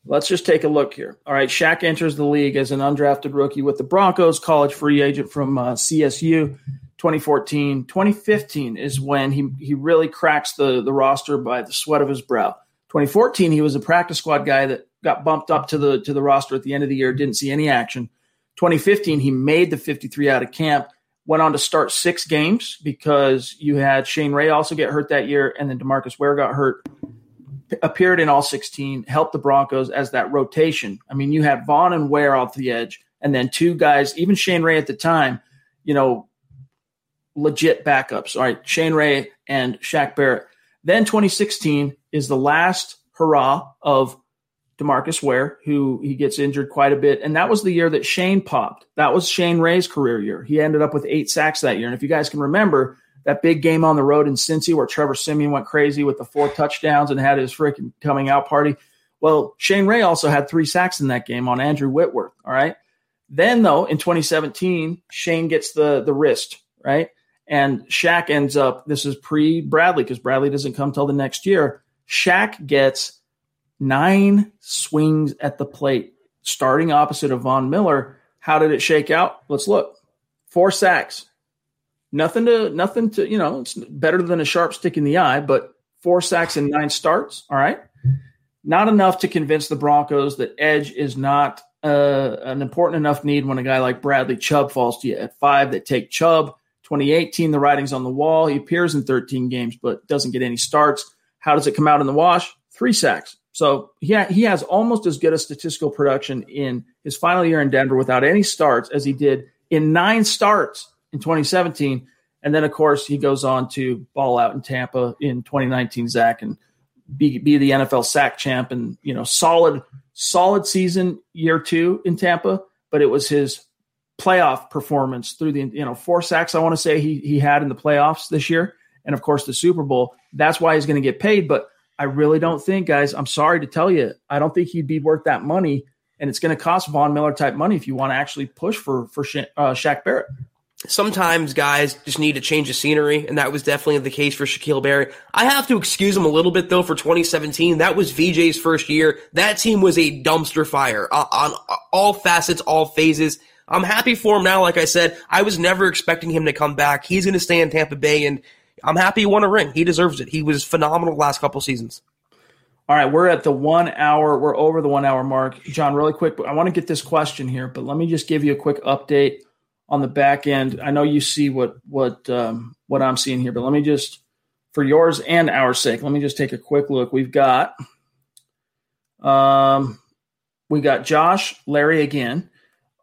Let's just take a look here. All right. Shaq enters the league as an undrafted rookie with the Broncos, college free agent from uh, CSU 2014. 2015 is when he, he really cracks the, the roster by the sweat of his brow. 2014, he was a practice squad guy that got bumped up to the to the roster at the end of the year, didn't see any action. 2015, he made the 53 out of camp, went on to start six games because you had Shane Ray also get hurt that year, and then Demarcus Ware got hurt. Appeared in all 16, helped the Broncos as that rotation. I mean, you had Von and Ware off the edge, and then two guys, even Shane Ray at the time, you know, legit backups. All right, Shane Ray and Shaq Barrett. Then 2016 is the last hurrah of Demarcus Ware, who he gets injured quite a bit. And that was the year that Shane popped. That was Shane Ray's career year. He ended up with eight sacks that year. And if you guys can remember that big game on the road in Cincy where Trevor Siemian went crazy with the four touchdowns and had his freaking coming out party. Well, Shane Ray also had three sacks in that game on Andrew Whitworth. All right. Then though, in 2017, Shane gets the the wrist, right? And Shaq ends up, this is pre Bradley, because Bradley doesn't come till the next year. Shaq gets nine swings at the plate, starting opposite of Von Miller. How did it shake out? Let's look. Four sacks. Nothing to nothing to, you know, it's better than a sharp stick in the eye, but four sacks and nine starts. All right. Not enough to convince the Broncos that edge is not uh, an important enough need when a guy like Bradley Chubb falls to you at five. That take Chubb. 2018, the writing's on the wall. He appears in 13 games, but doesn't get any starts. How does it come out in the wash? Three sacks. So he, ha- he has almost as good a statistical production in his final year in Denver without any starts as he did in nine starts in 2017. And then, of course, he goes on to ball out in Tampa in 2019, Zach, and be, be the NFL sack champ and, you know, solid, solid season year two in Tampa. But it was his playoff performance through the, you know, four sacks, I want to say he, he had in the playoffs this year. And of course, the Super Bowl. That's why he's going to get paid. But I really don't think, guys, I'm sorry to tell you, I don't think he'd be worth that money. And it's going to cost Von Miller type money if you want to actually push for for Sha- uh, Shaq Barrett. sometimes guys just need to change the scenery, and that was definitely the case for Shaquille Barrett. I have to excuse him a little bit though for 2017. That was VJ's first year. That team was a dumpster fire uh, on all facets, all phases. I'm happy for him now. Like I said, I was never expecting him to come back. He's going to stay in Tampa Bay, and I'm happy he won a ring. He deserves it. He was phenomenal last couple seasons. All right, we're at the one hour. We're over the one hour mark. John, really quick, I want to get this question here, but let me just give you a quick update on the back end. I know you see what what um, what I'm seeing here, but let me just, for yours and our sake, let me just take a quick look. We've got, um, we got Josh, Larry again,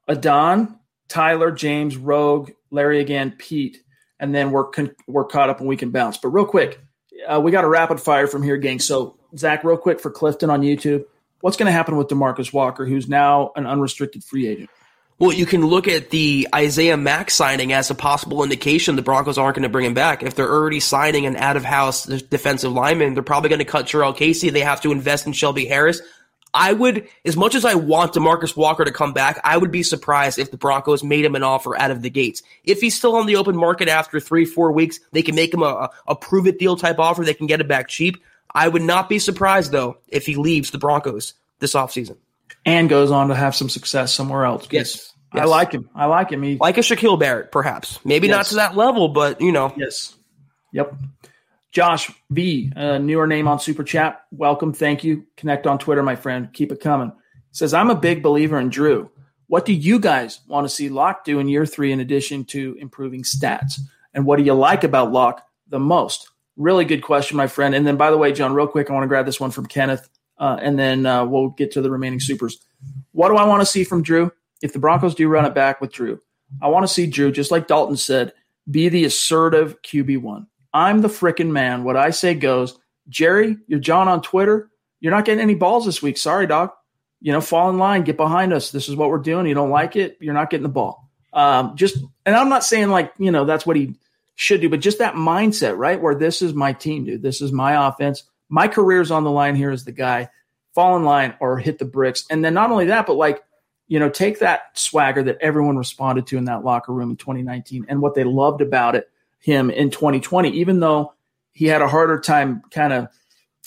Adon, Tyler, James, Rogue, Larry again, Pete, and then we're con- we're caught up and we can bounce. But real quick, uh, we got a rapid fire from here, gang. So Zach, real quick for Clifton on YouTube, what's going to happen with Demarcus Walker, who's now an unrestricted free agent? Well, you can look at the Isaiah Mack signing as a possible indication the Broncos aren't going to bring him back. If they're already signing an out of house defensive lineman, they're probably going to cut Jurrell Casey. They have to invest in Shelby Harris. I would, as much as I want Demarcus Walker to come back, I would be surprised if the Broncos made him an offer out of the gates. If he's still on the open market after three, four weeks, they can make him a, a prove it deal type offer. They can get it back cheap. I would not be surprised though if he leaves the Broncos this offseason. And goes on to have some success somewhere else. Yes. yes. I like him. I like him. He, like a Shaquille Barrett, perhaps. Maybe yes. not to that level, but you know. Yes. Yep. Josh V, a newer name on Super Chat. Welcome. Thank you. Connect on Twitter, my friend. Keep it coming. Says, I'm a big believer in Drew. What do you guys want to see Lock do in year three in addition to improving stats? And what do you like about Lock the most? Really good question, my friend. And then, by the way, John, real quick, I want to grab this one from Kenneth, uh, and then uh, we'll get to the remaining supers. What do I want to see from Drew? If the Broncos do run it back with Drew, I want to see Drew, just like Dalton said, be the assertive QB1. I'm the freaking man. What I say goes. Jerry, you're John on Twitter. You're not getting any balls this week. Sorry, Doc. You know, fall in line, get behind us. This is what we're doing. You don't like it, you're not getting the ball. Um, just, and I'm not saying like, you know, that's what he should do, but just that mindset, right? Where this is my team, dude. This is my offense. My career's on the line here as the guy. Fall in line or hit the bricks. And then not only that, but like, you know, take that swagger that everyone responded to in that locker room in 2019 and what they loved about it him in 2020, even though he had a harder time kind of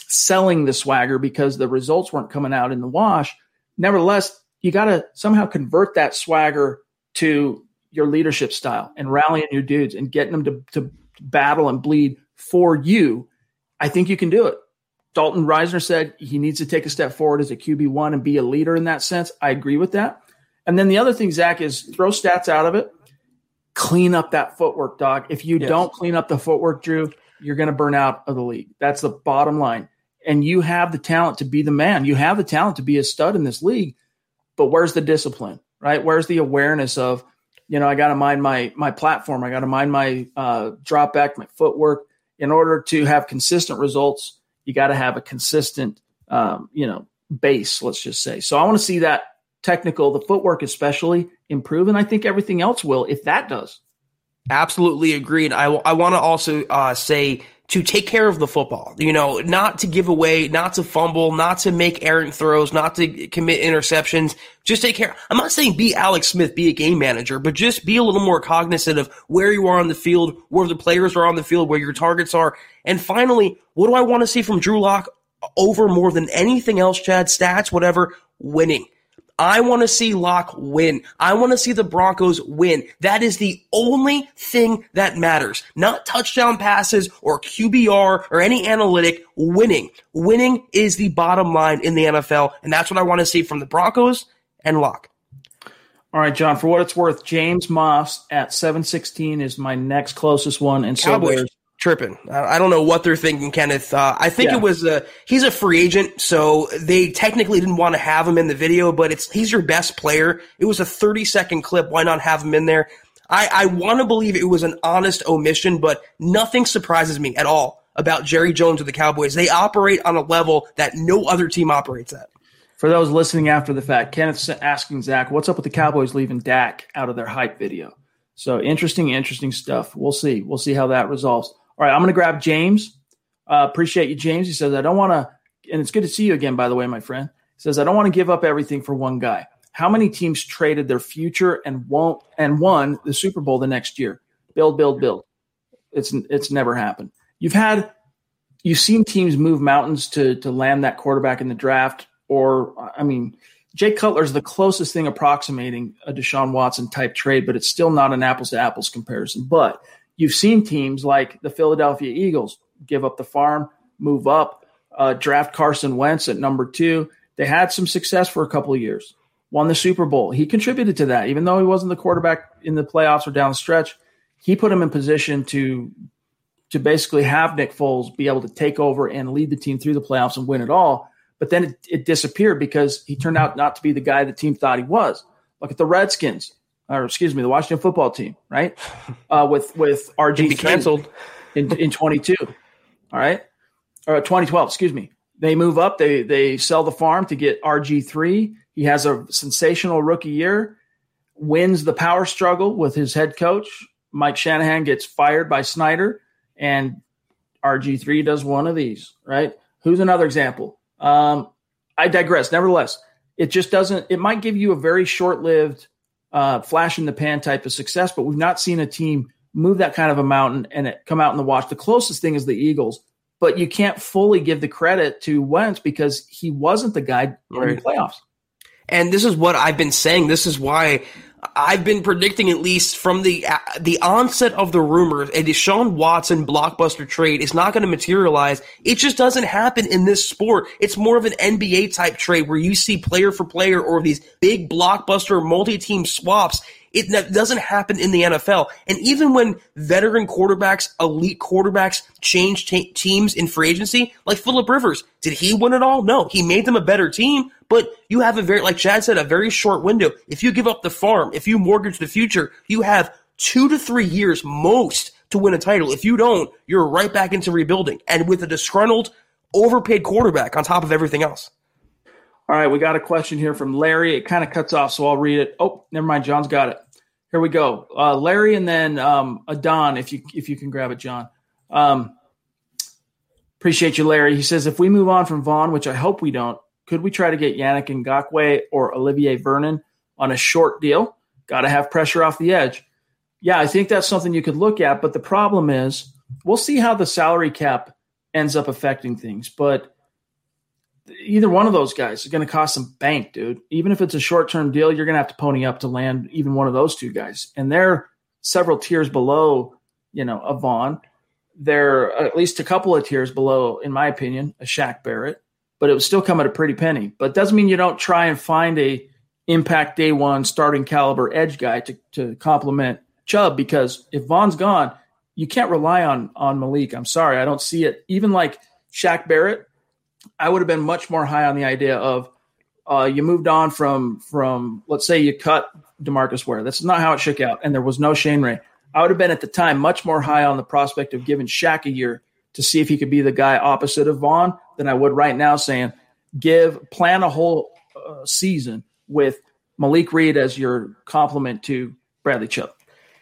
selling the swagger because the results weren't coming out in the wash. Nevertheless, you got to somehow convert that swagger to your leadership style and rallying your dudes and getting them to, to battle and bleed for you. I think you can do it. Dalton Risner said he needs to take a step forward as a QB1 and be a leader in that sense. I agree with that. And then the other thing, Zach, is throw stats out of it clean up that footwork, dog. If you yes. don't clean up the footwork, Drew, you're going to burn out of the league. That's the bottom line. And you have the talent to be the man. You have the talent to be a stud in this league. But where's the discipline, right? Where's the awareness of, you know, I got to mind my my platform. I got to mind my uh, drop back, my footwork. In order to have consistent results, you got to have a consistent, um, you know, base. Let's just say. So I want to see that technical, the footwork especially, improve. And I think everything else will if that does. Absolutely agreed. I, I want to also uh, say to take care of the football, you know, not to give away, not to fumble, not to make errant throws, not to commit interceptions. Just take care. I'm not saying be Alex Smith, be a game manager, but just be a little more cognizant of where you are on the field, where the players are on the field, where your targets are. And finally, what do I want to see from Drew Lock over more than anything else, Chad? Stats, whatever, winning. I want to see Lock win. I want to see the Broncos win. That is the only thing that matters. Not touchdown passes or QBR or any analytic. Winning. Winning is the bottom line in the NFL, and that's what I want to see from the Broncos and Lock. All right, John. For what it's worth, James Moss at seven sixteen is my next closest one, and Cowboys. so tripping. I don't know what they're thinking, Kenneth. Uh, I think yeah. it was a, he's a free agent, so they technically didn't want to have him in the video, but it's he's your best player. It was a 30 second clip. Why not have him in there? I, I want to believe it was an honest omission, but nothing surprises me at all about Jerry Jones or the Cowboys. They operate on a level that no other team operates at. For those listening after the fact, Kenneth's asking Zach, what's up with the Cowboys leaving Dak out of their hype video? So interesting, interesting stuff. We'll see. We'll see how that resolves. All right, I'm going to grab James. Uh, appreciate you, James. He says, I don't want to, and it's good to see you again, by the way, my friend. He says, I don't want to give up everything for one guy. How many teams traded their future and won't and won the Super Bowl the next year? Build, build, build. It's it's never happened. You've had you've seen teams move mountains to to land that quarterback in the draft, or I mean, Jay Cutler is the closest thing approximating a Deshaun Watson type trade, but it's still not an apples to apples comparison. But you've seen teams like the Philadelphia Eagles give up the farm, move up, uh, draft Carson Wentz at number two. They had some success for a couple of years, won the Super Bowl. He contributed to that, even though he wasn't the quarterback in the playoffs or down the stretch. He put him in position to to basically have Nick Foles be able to take over and lead the team through the playoffs and win it all. But then it, it disappeared because he turned out not to be the guy the team thought he was. Look at the Redskins, or excuse me, the Washington football team, right? Uh, with with (laughs) RG canceled in in twenty two, all right, or twenty twelve, excuse me. They move up. They they sell the farm to get RG three. He has a sensational rookie year. Wins the power struggle with his head coach. Mike Shanahan gets fired by Snyder, and RG three does one of these. Right? Who's another example? Um, I digress. Nevertheless, it just doesn't. It might give you a very short lived uh, flash in the pan type of success, but we've not seen a team move that kind of a mountain and it come out in the watch. The closest thing is the Eagles, but you can't fully give the credit to Wentz because he wasn't the guy right. in the playoffs. And this is what I've been saying. This is why I've been predicting at least from the uh, the onset of the rumors a Deshaun Watson blockbuster trade is not going to materialize. It just doesn't happen in this sport. It's more of an NBA type trade where you see player for player or these big blockbuster multi-team swaps. It doesn't happen in the NFL. And even when veteran quarterbacks, elite quarterbacks change t- teams in free agency, like Philip Rivers, did he win it all? No, he made them a better team, but you have a very, like Chad said, a very short window. If you give up the farm, if you mortgage the future, you have two to three years most to win a title. If you don't, you're right back into rebuilding. And with a disgruntled, overpaid quarterback on top of everything else. All right, we got a question here from Larry. It kind of cuts off, so I'll read it. Oh, never mind. John's got it. Here we go. Uh, Larry and then um, Adon, if you if you can grab it, John. Um, appreciate you, Larry. He says if we move on from Von, which I hope we don't, could we try to get Yannick Ngakoue or Olivier Vernon on a short deal? Got to have pressure off the edge. Yeah, I think that's something you could look at. But the problem is, we'll see how the salary cap ends up affecting things. But either one of those guys is going to cost some bank, dude. Even if it's a short term deal, you're going to have to pony up to land even one of those two guys. And they're several tiers below, you know, a Von. They're at least a couple of tiers below, in my opinion, a Shaq Barrett but it would still come at a pretty penny. But doesn't mean you don't try and find a impact day one starting caliber edge guy to, to complement Chubb because if Von's gone, you can't rely on on Malik. I'm sorry, I don't see it. Even like Shaq Barrett, I would have been much more high on the idea of uh, you moved on from from let's say you cut Demarcus Ware. That's not how it shook out, and there was no Shane Ray. I would have been at the time much more high on the prospect of giving Shaq a year to see if he could be the guy opposite of Von than I would right now saying give plan a whole uh, season with Malik Reed as your complement to Bradley Chubb.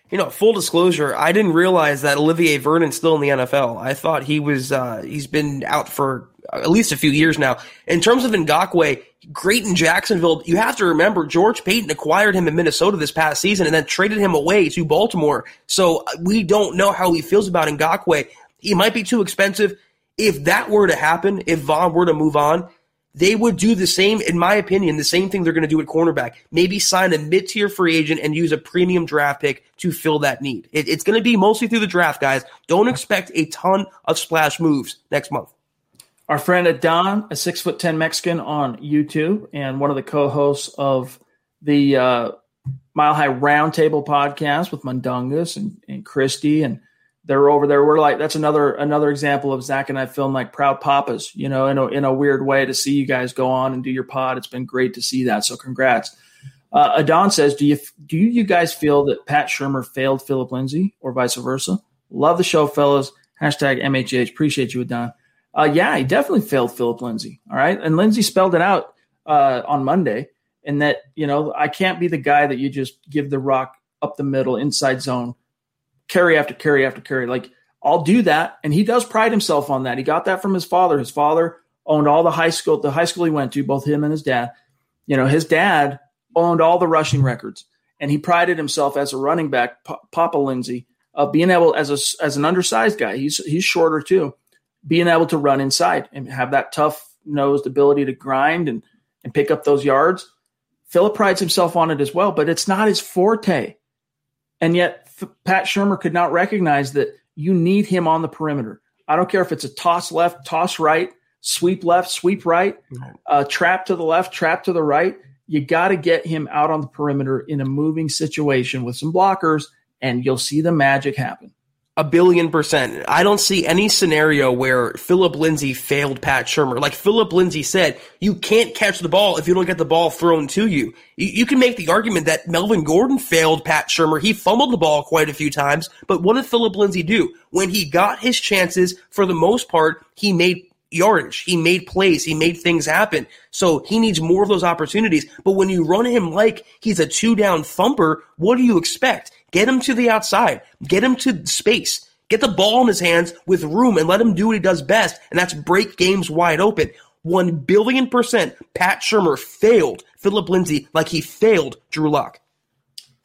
You know, full disclosure, I didn't realize that Olivier Vernon's still in the NFL. I thought he was uh, he's been out for at least a few years now. In terms of Ngakoue, great in Jacksonville. You have to remember George Paton acquired him in Minnesota this past season and then traded him away to Baltimore. So uh, we don't know how he feels about Ngakoue. He might be too expensive. If that were to happen, if Von were to move on, they would do the same, in my opinion, the same thing they're going to do at cornerback. Maybe sign a mid tier free agent and use a premium draft pick to fill that need. It, it's going to be mostly through the draft, guys. Don't expect a ton of splash moves next month. Our friend Adon, a six foot ten Mexican on YouTube, and one of the co-hosts of the uh, Mile High Roundtable podcast with Mundungus and, and Christy and they're over there. We're like that's another another example of Zach and I film like proud papas, you know, in a in a weird way to see you guys go on and do your pod. It's been great to see that. So congrats. Uh, Adon says, do you do you guys feel that Pat Shurmur failed Phillip Lindsay or vice versa? Love the show, fellas. Hashtag MHH. Appreciate you, Adon. Uh, yeah, he definitely failed Phillip Lindsay. All right, and Lindsay spelled it out uh, on Monday, and that you know I can't be the guy that you just give the rock up the middle inside zone carry after carry after carry. Like I'll do that, and he does pride himself on that. He got that from his father. His father owned all the high school, the high school he went to, both him and his dad. You know, his dad owned all the rushing records, and he prided himself as a running back, P- Papa Lindsay, of being able as a as an undersized guy. He's he's shorter too, being able to run inside and have that tough nosed ability to grind and and pick up those yards. Phillip prides himself on it as well, but it's not his forte. And yet, Pat Shurmur could not recognize that you need him on the perimeter. I don't care if it's a toss left, toss right, sweep left, sweep right, uh, trap to the left, trap to the right. You got to get him out on the perimeter in a moving situation with some blockers, and you'll see the magic happen. A billion percent. I don't see any scenario where Phillip Lindsay failed Pat Shurmur. Like Phillip Lindsay said, you can't catch the ball if you don't get the ball thrown to you. You, you can make the argument that Melvin Gordon failed Pat Shurmur. He fumbled the ball quite a few times, but what did Phillip Lindsay do? When he got his chances, for the most part, he made yardage. He made plays. He made things happen. So he needs more of those opportunities. But when you run him like he's a two down thumper, what do you expect? Get him to the outside. Get him to space. Get the ball in his hands with room and let him do what he does best, and that's break games wide open. One billion percent, Pat Shurmur failed Phillip Lindsay like he failed Drew Lock.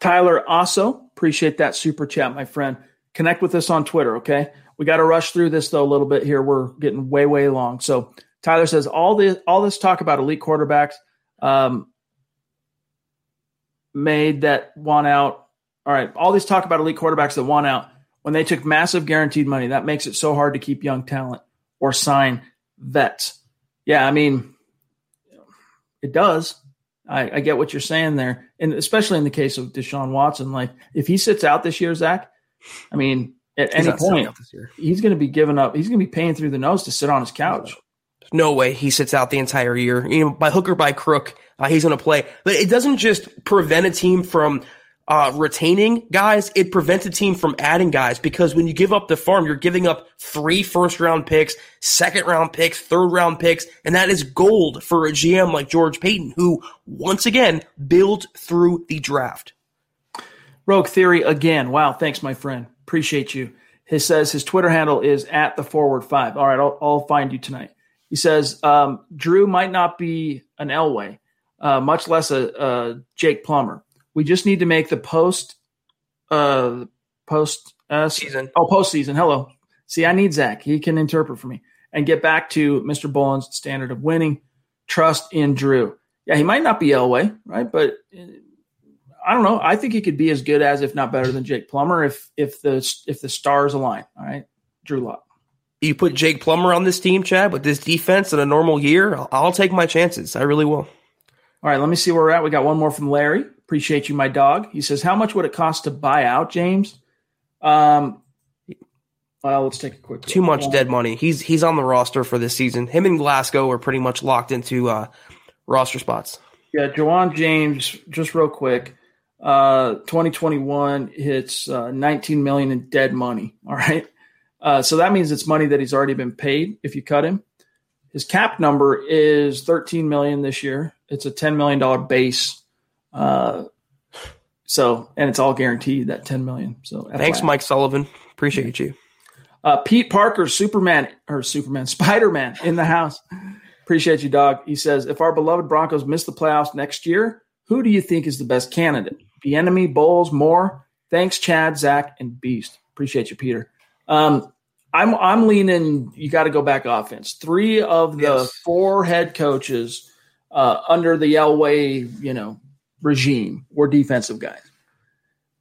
Tyler also appreciate that super chat, my friend. Connect with us on Twitter, okay? We got to rush through this though a little bit here. We're getting way way long. So Tyler says all this all this talk about elite quarterbacks um, made that one out. All right, all this talk about elite quarterbacks that want out when they took massive guaranteed money. That makes it so hard to keep young talent or sign vets. Yeah, I mean, it does. I, I get what you're saying there, and especially in the case of Deshaun Watson. Like, if he sits out this year, Zach, I mean, at He's any point, this year. he's going to be giving up. He's going to be paying through the nose to sit on his couch. No way he sits out the entire year. You know, by hook or by crook, uh, he's going to play. But it doesn't just prevent a team from uh, retaining guys; it prevents a team from adding guys because when you give up the farm, you're giving up three first round picks, second round picks, third round picks, and that is gold for a GM like George Paton, who once again built through the draft. Rogue Theory again. Wow, thanks, my friend. Appreciate you. He says his Twitter handle is at the forward five. All right, I'll, I'll find you tonight. He says um, Drew might not be an Elway, uh, much less a, a Jake Plummer. We just need to make the post uh, post uh, Season. Oh, postseason. Hello. See, I need Zach. He can interpret for me and get back to Mr. Bowlen's standard of winning. Trust in Drew. Yeah, he might not be Elway, right? But uh, I don't know. I think he could be as good as, if not better than Jake Plummer, if if the if the stars align. All right, Drew Lock. You put Jake Plummer on this team, Chad, with this defense in a normal year, I'll, I'll take my chances. I really will. All right, let me see where we're at. We got one more from Larry. Appreciate you, my dog. He says, "How much would it cost to buy out James?" Um, well, let's take a quick. Too look. much dead money. He's he's on the roster for this season. Him and Glasgow are pretty much locked into uh, roster spots. Yeah, Ja'Wuan James. Just real quick, uh, 2021 hits uh, 19 million in dead money. (laughs) All right, uh, so that means it's money that he's already been paid if you cut him. His cap number is 13 million this year. It's a 10 million dollar base. Uh, so and it's all guaranteed that 10 million. So Thanks, FYI. Mike Sullivan. Appreciate you. Uh, Pete Parker, Superman or Superman, (laughs) Spider Man in the house. Appreciate you, dog. He says, if our beloved Broncos miss the playoffs next year, who do you think is the best candidate? Bieniemy, Bowles, Moore. Thanks, Chad, Zach, and Beast. Appreciate you, Peter. Um, I'm I'm leaning. You got to go back offense. Three of the Yes. four head coaches uh, under the Elway, you know, regime were defensive guys.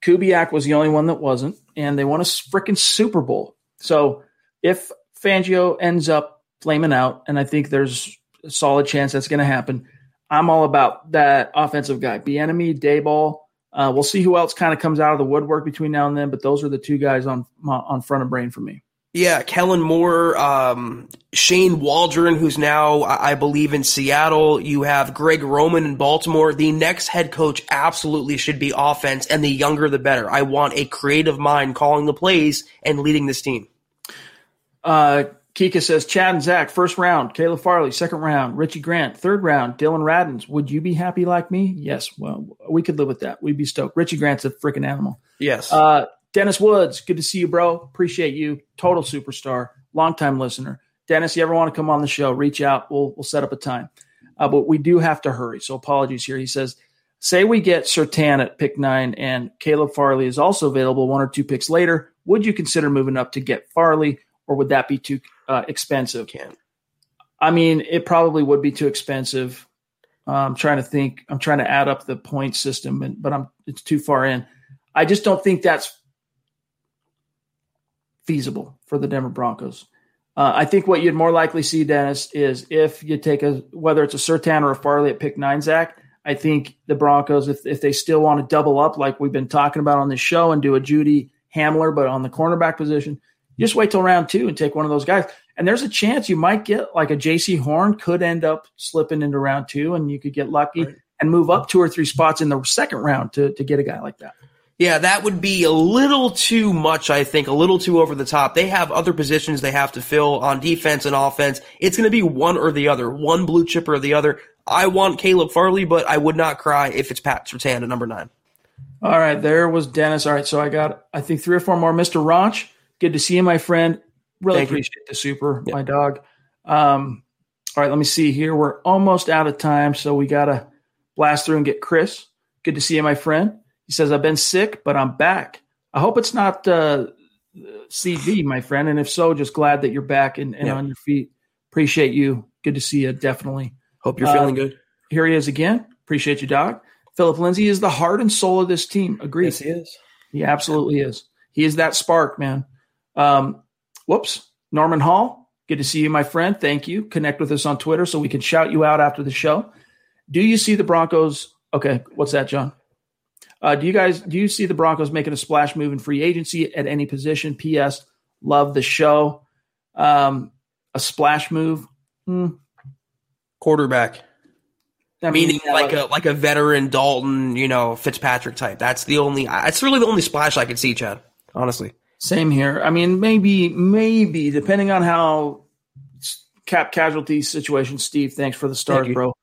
Kubiak was the only one that wasn't, and they won a freaking Super Bowl. So if Fangio ends up flaming out, and I think there's a solid chance that's going to happen, I'm all about that offensive guy. Bieniemy, Daboll. Uh, we'll see who else kind of comes out of the woodwork between now and then, but those are the two guys on on front of brain for me. Yeah, Kellen Moore, um, Shane Waldron, who's now, I believe, in Seattle. You have Greg Roman in Baltimore. The next head coach absolutely should be offense, and the younger the better. I want a creative mind calling the plays and leading this team. Uh, Kika says Chad and Zach, first round. Caleb Farley, second round. Richie Grant, third round. Dylan Radins. Would you be happy like me? Yes. Well, we could live with that. We'd be stoked. Richie Grant's a freaking animal. Yes. Uh, Dennis Woods, good to see you, bro. Appreciate you. Total superstar, longtime listener. Dennis, you ever want to come on the show, reach out. We'll we'll set up a time. Uh, but we do have to hurry. So apologies here. He says, Say we get Surtain at pick nine and Caleb Farley is also available one or two picks later. Would you consider moving up to get Farley, or would that be too uh, expensive? Can. I mean, it probably would be too expensive. Uh, I'm trying to think. I'm trying to add up the point system, and, but I'm it's too far in. I just don't think that's feasible for the Denver Broncos. Uh, I think what you'd more likely see, Dennis, is if you take a whether it's a Surtain or a Farley at pick nine, Zach. I think the Broncos, if if they still want to double up like we've been talking about on this show and do a Jeudy Hamler, but on the cornerback position, just wait till round two and take one of those guys. And there's a chance you might get like a Jaycee Horn could end up slipping into round two, and you could get lucky right. and move up two or three spots in the second round to to get a guy like that. Yeah, that would be a little too much, I think, a little too over the top. They have other positions they have to fill on defense and offense. It's going to be one or the other, one blue chip or the other. I want Caleb Farley, but I would not cry if it's Pat Surtain at number nine. All right, there was Dennis. All right, so I got, I think, three or four more. Mr. Ranch, good to see you, my friend. Really Thank appreciate you. the super, yep. my dog. Um, all right, let me see here. We're almost out of time, so we got to blast through and get Chris. Good to see you, my friend. He says, I've been sick, but I'm back. I hope it's not uh, CV, my friend. And if so, just glad that you're back and, and yeah. on your feet. Appreciate you. Good to see you. Definitely. Hope you're uh, feeling good. Here he is again. Appreciate you, Doc. Phillip Lindsay is the heart and soul of this team. Agreed. Yes, he is. He absolutely is. He is that spark, man. Um, whoops. Norman Hall, good to see you, my friend. Thank you. Connect with us on Twitter so we can shout you out after the show. Do you see the Broncos? Okay, what's that, John? Uh, do you guys do you see the Broncos making a splash move in free agency at any position? P.S. Love the show. Um, a splash move. Hmm. Quarterback. I mean, Meaning like a like a veteran Dalton, you know, Fitzpatrick type. That's the only. That's really the only splash I could see, Chad. Honestly. Same here. I mean, maybe maybe depending on how cap casualty situation. Steve, thanks for the stars, bro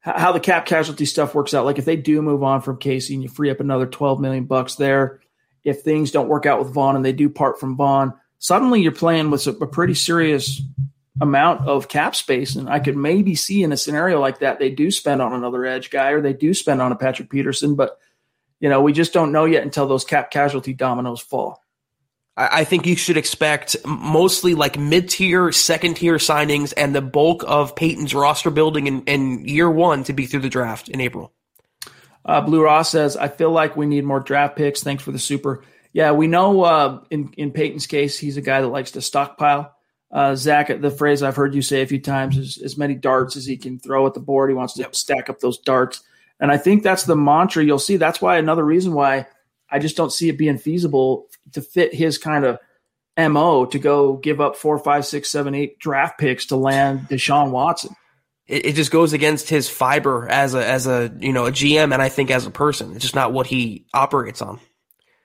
how the cap casualty stuff works out. Like if they do move on from Casey and you free up another 12 million bucks there, if things don't work out with Von and they do part from Von, suddenly you're playing with a, pretty serious amount of cap space. And I could maybe see in a scenario like that, they do spend on another edge guy or they do spend on a Patrick Peterson, but you know, we just don't know yet until those cap casualty dominoes fall. I think you should expect mostly like mid tier, second tier signings and the bulk of Paton's roster building in, in year one to be through the draft in April. Uh, Blue Ross says, I feel like we need more draft picks. Thanks for the super. Yeah, we know uh, in, in Paton's case, he's a guy that likes to stockpile. Uh, Zach, the phrase I've heard you say a few times is as many darts as he can throw at the board. He wants to stack up those darts. And I think that's the mantra you'll see. That's why another reason why I just don't see it being feasible to fit his kind of mo to go give up four, five, six, seven, eight draft picks to land Deshaun Watson. It, it just goes against his fiber as a as a you know a GM, and I think as a person, it's just not what he operates on.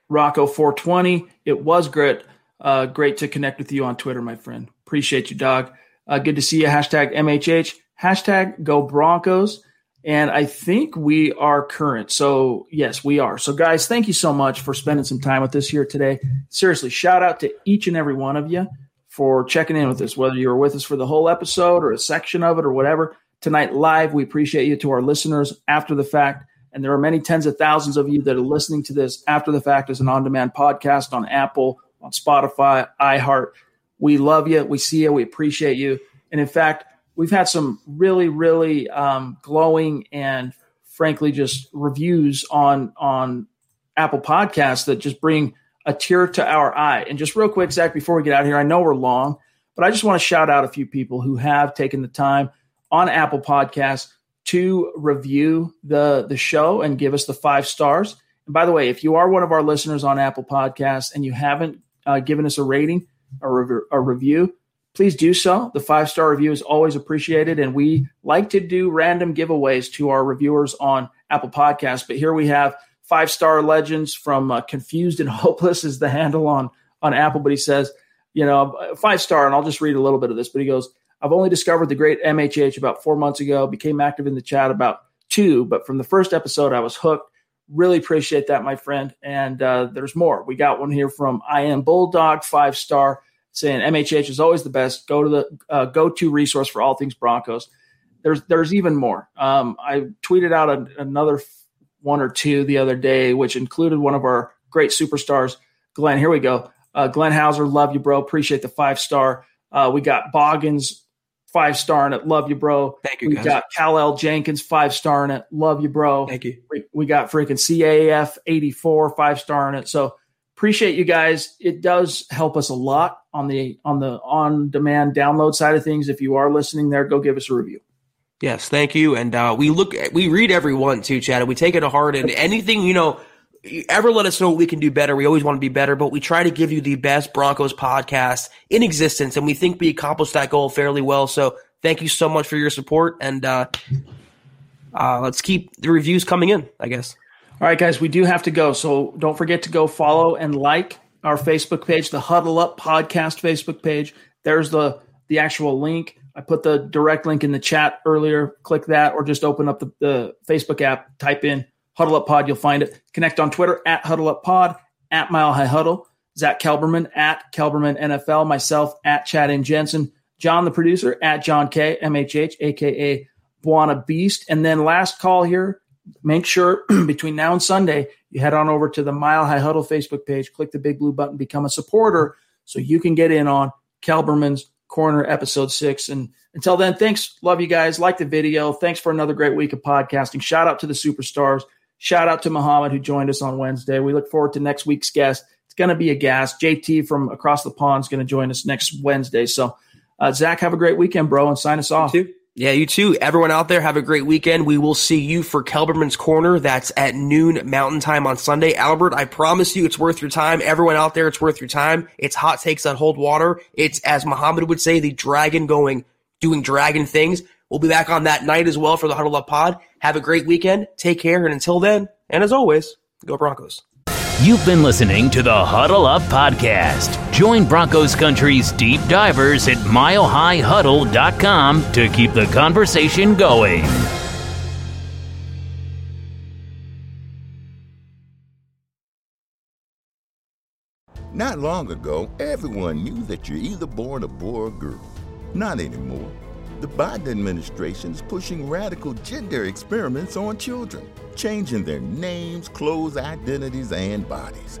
Rocco 420. It was great. Uh, great to connect with you on Twitter, my friend. Appreciate you, dog. Uh, good to see you. Hashtag MHH. Hashtag Go Broncos. And I think we are current. So, yes, we are. So, guys, thank you so much for spending some time with us here today. Seriously, shout out to each and every one of you for checking in with us, whether you were with us for the whole episode or a section of it or whatever. Tonight, live, we appreciate you to our listeners after the fact. And there are many tens of thousands of you that are listening to this after the fact as an on demand podcast on Apple, on Spotify, iHeart. We love you. We see you. We appreciate you. And in fact, we've had some really, really um, glowing and frankly just reviews on on Apple Podcasts that just bring a tear to our eye. And just real quick, Zach, before we get out here, I know we're long, but I just want to shout out a few people who have taken the time on Apple Podcasts to review the the show and give us the five stars. And by the way, if you are one of our listeners on Apple Podcasts and you haven't uh, given us a rating or a review, please do so. The five star review is always appreciated. And we like to do random giveaways to our reviewers on Apple Podcasts. But here we have five star legends from uh, Confused and (laughs) Hopeless is the handle on, on Apple. But he says, you know, five star, and I'll just read a little bit of this. But he goes, I've only discovered the great MHH about four months ago, became active in the chat about two. But from the first episode, I was hooked. Really appreciate that, my friend. And uh, there's more. We got one here from I am Bulldog, five star saying MHH is always the best. Go to the uh, go-to resource for all things Broncos. There's there's even more. Um, I tweeted out a, another one or two the other day, which included one of our great superstars, Glenn. Here we go. Uh, Glenn Hauser, love you, bro. Appreciate the five star. Uh, we got Boggins, five star in it. Love you, bro. Thank you. We guys. got Cal L. Jenkins, five star in it. Love you, bro. Thank you. We, we got freaking CAF 84, five star in it. So appreciate you guys. It does help us a lot on the on the on demand download side of things. If you are listening there, go give us a review. Yes, thank you. And uh, we look, we read every one too, Chad. And we take it to heart. And anything you know, you ever let us know what we can do better. We always want to be better, but we try to give you the best Broncos podcast in existence, and we think we accomplished that goal fairly well. So thank you so much for your support, and uh, uh, let's keep the reviews coming in. I guess. All right, guys, we do have to go. So don't forget to go follow and like our Facebook page, the Huddle Up Podcast Facebook page. There's the the actual link. I put the direct link in the chat earlier. Click that or just open up the, the Facebook app, type in Huddle Up Pod, you'll find it. Connect on Twitter at Huddle Up Pod, at Mile High Huddle, Zach Kelberman at Kelberman NFL, myself at Chad and Jensen, John the producer at John K, aka Buana Beast. And then last call here, make sure (clears throat) between now and Sunday, you head on over to the Mile High Huddle Facebook page, click the big blue button, become a supporter so you can get in on Kelberman's Corner episode six. And until then, thanks. Love you guys. Like the video. Thanks for another great week of podcasting. Shout out to the superstars. Shout out to Muhammad who joined us on Wednesday. We look forward to next week's guest. It's going to be a gas. JT from across the pond is going to join us next Wednesday. So, uh, Zach, have a great weekend, bro, and sign us off. Yeah, you too. Everyone out there, have a great weekend. We will see you for Kelberman's Corner. That's at noon Mountain Time on Sunday. Albert, I promise you it's worth your time. Everyone out there, it's worth your time. It's hot takes that hold water. It's, as Muhammad would say, the dragon going, doing dragon things. We'll be back on that night as well for the Huddle Up Pod. Have a great weekend. Take care. And until then, and as always, go Broncos. You've been listening to the Huddle Up Podcast. Join Broncos Country's deep divers at milehighhuddle.com to keep the conversation going. Not long ago, everyone knew that you're either born a boy or girl. Not anymore. The Biden administration is pushing radical gender experiments on children, changing their names, clothes, identities, and bodies.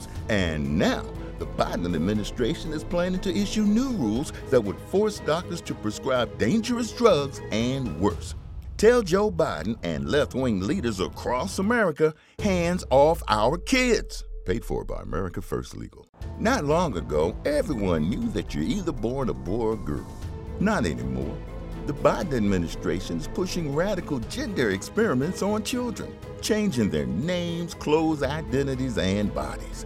And now, the Biden administration is planning to issue new rules that would force doctors to prescribe dangerous drugs and worse. Tell Joe Biden and left wing leaders across America hands off our kids. Paid for by America First Legal. Not long ago, everyone knew that you're either born a boy or girl. Not anymore. The Biden administration is pushing radical gender experiments on children, changing their names, clothes, identities, and bodies.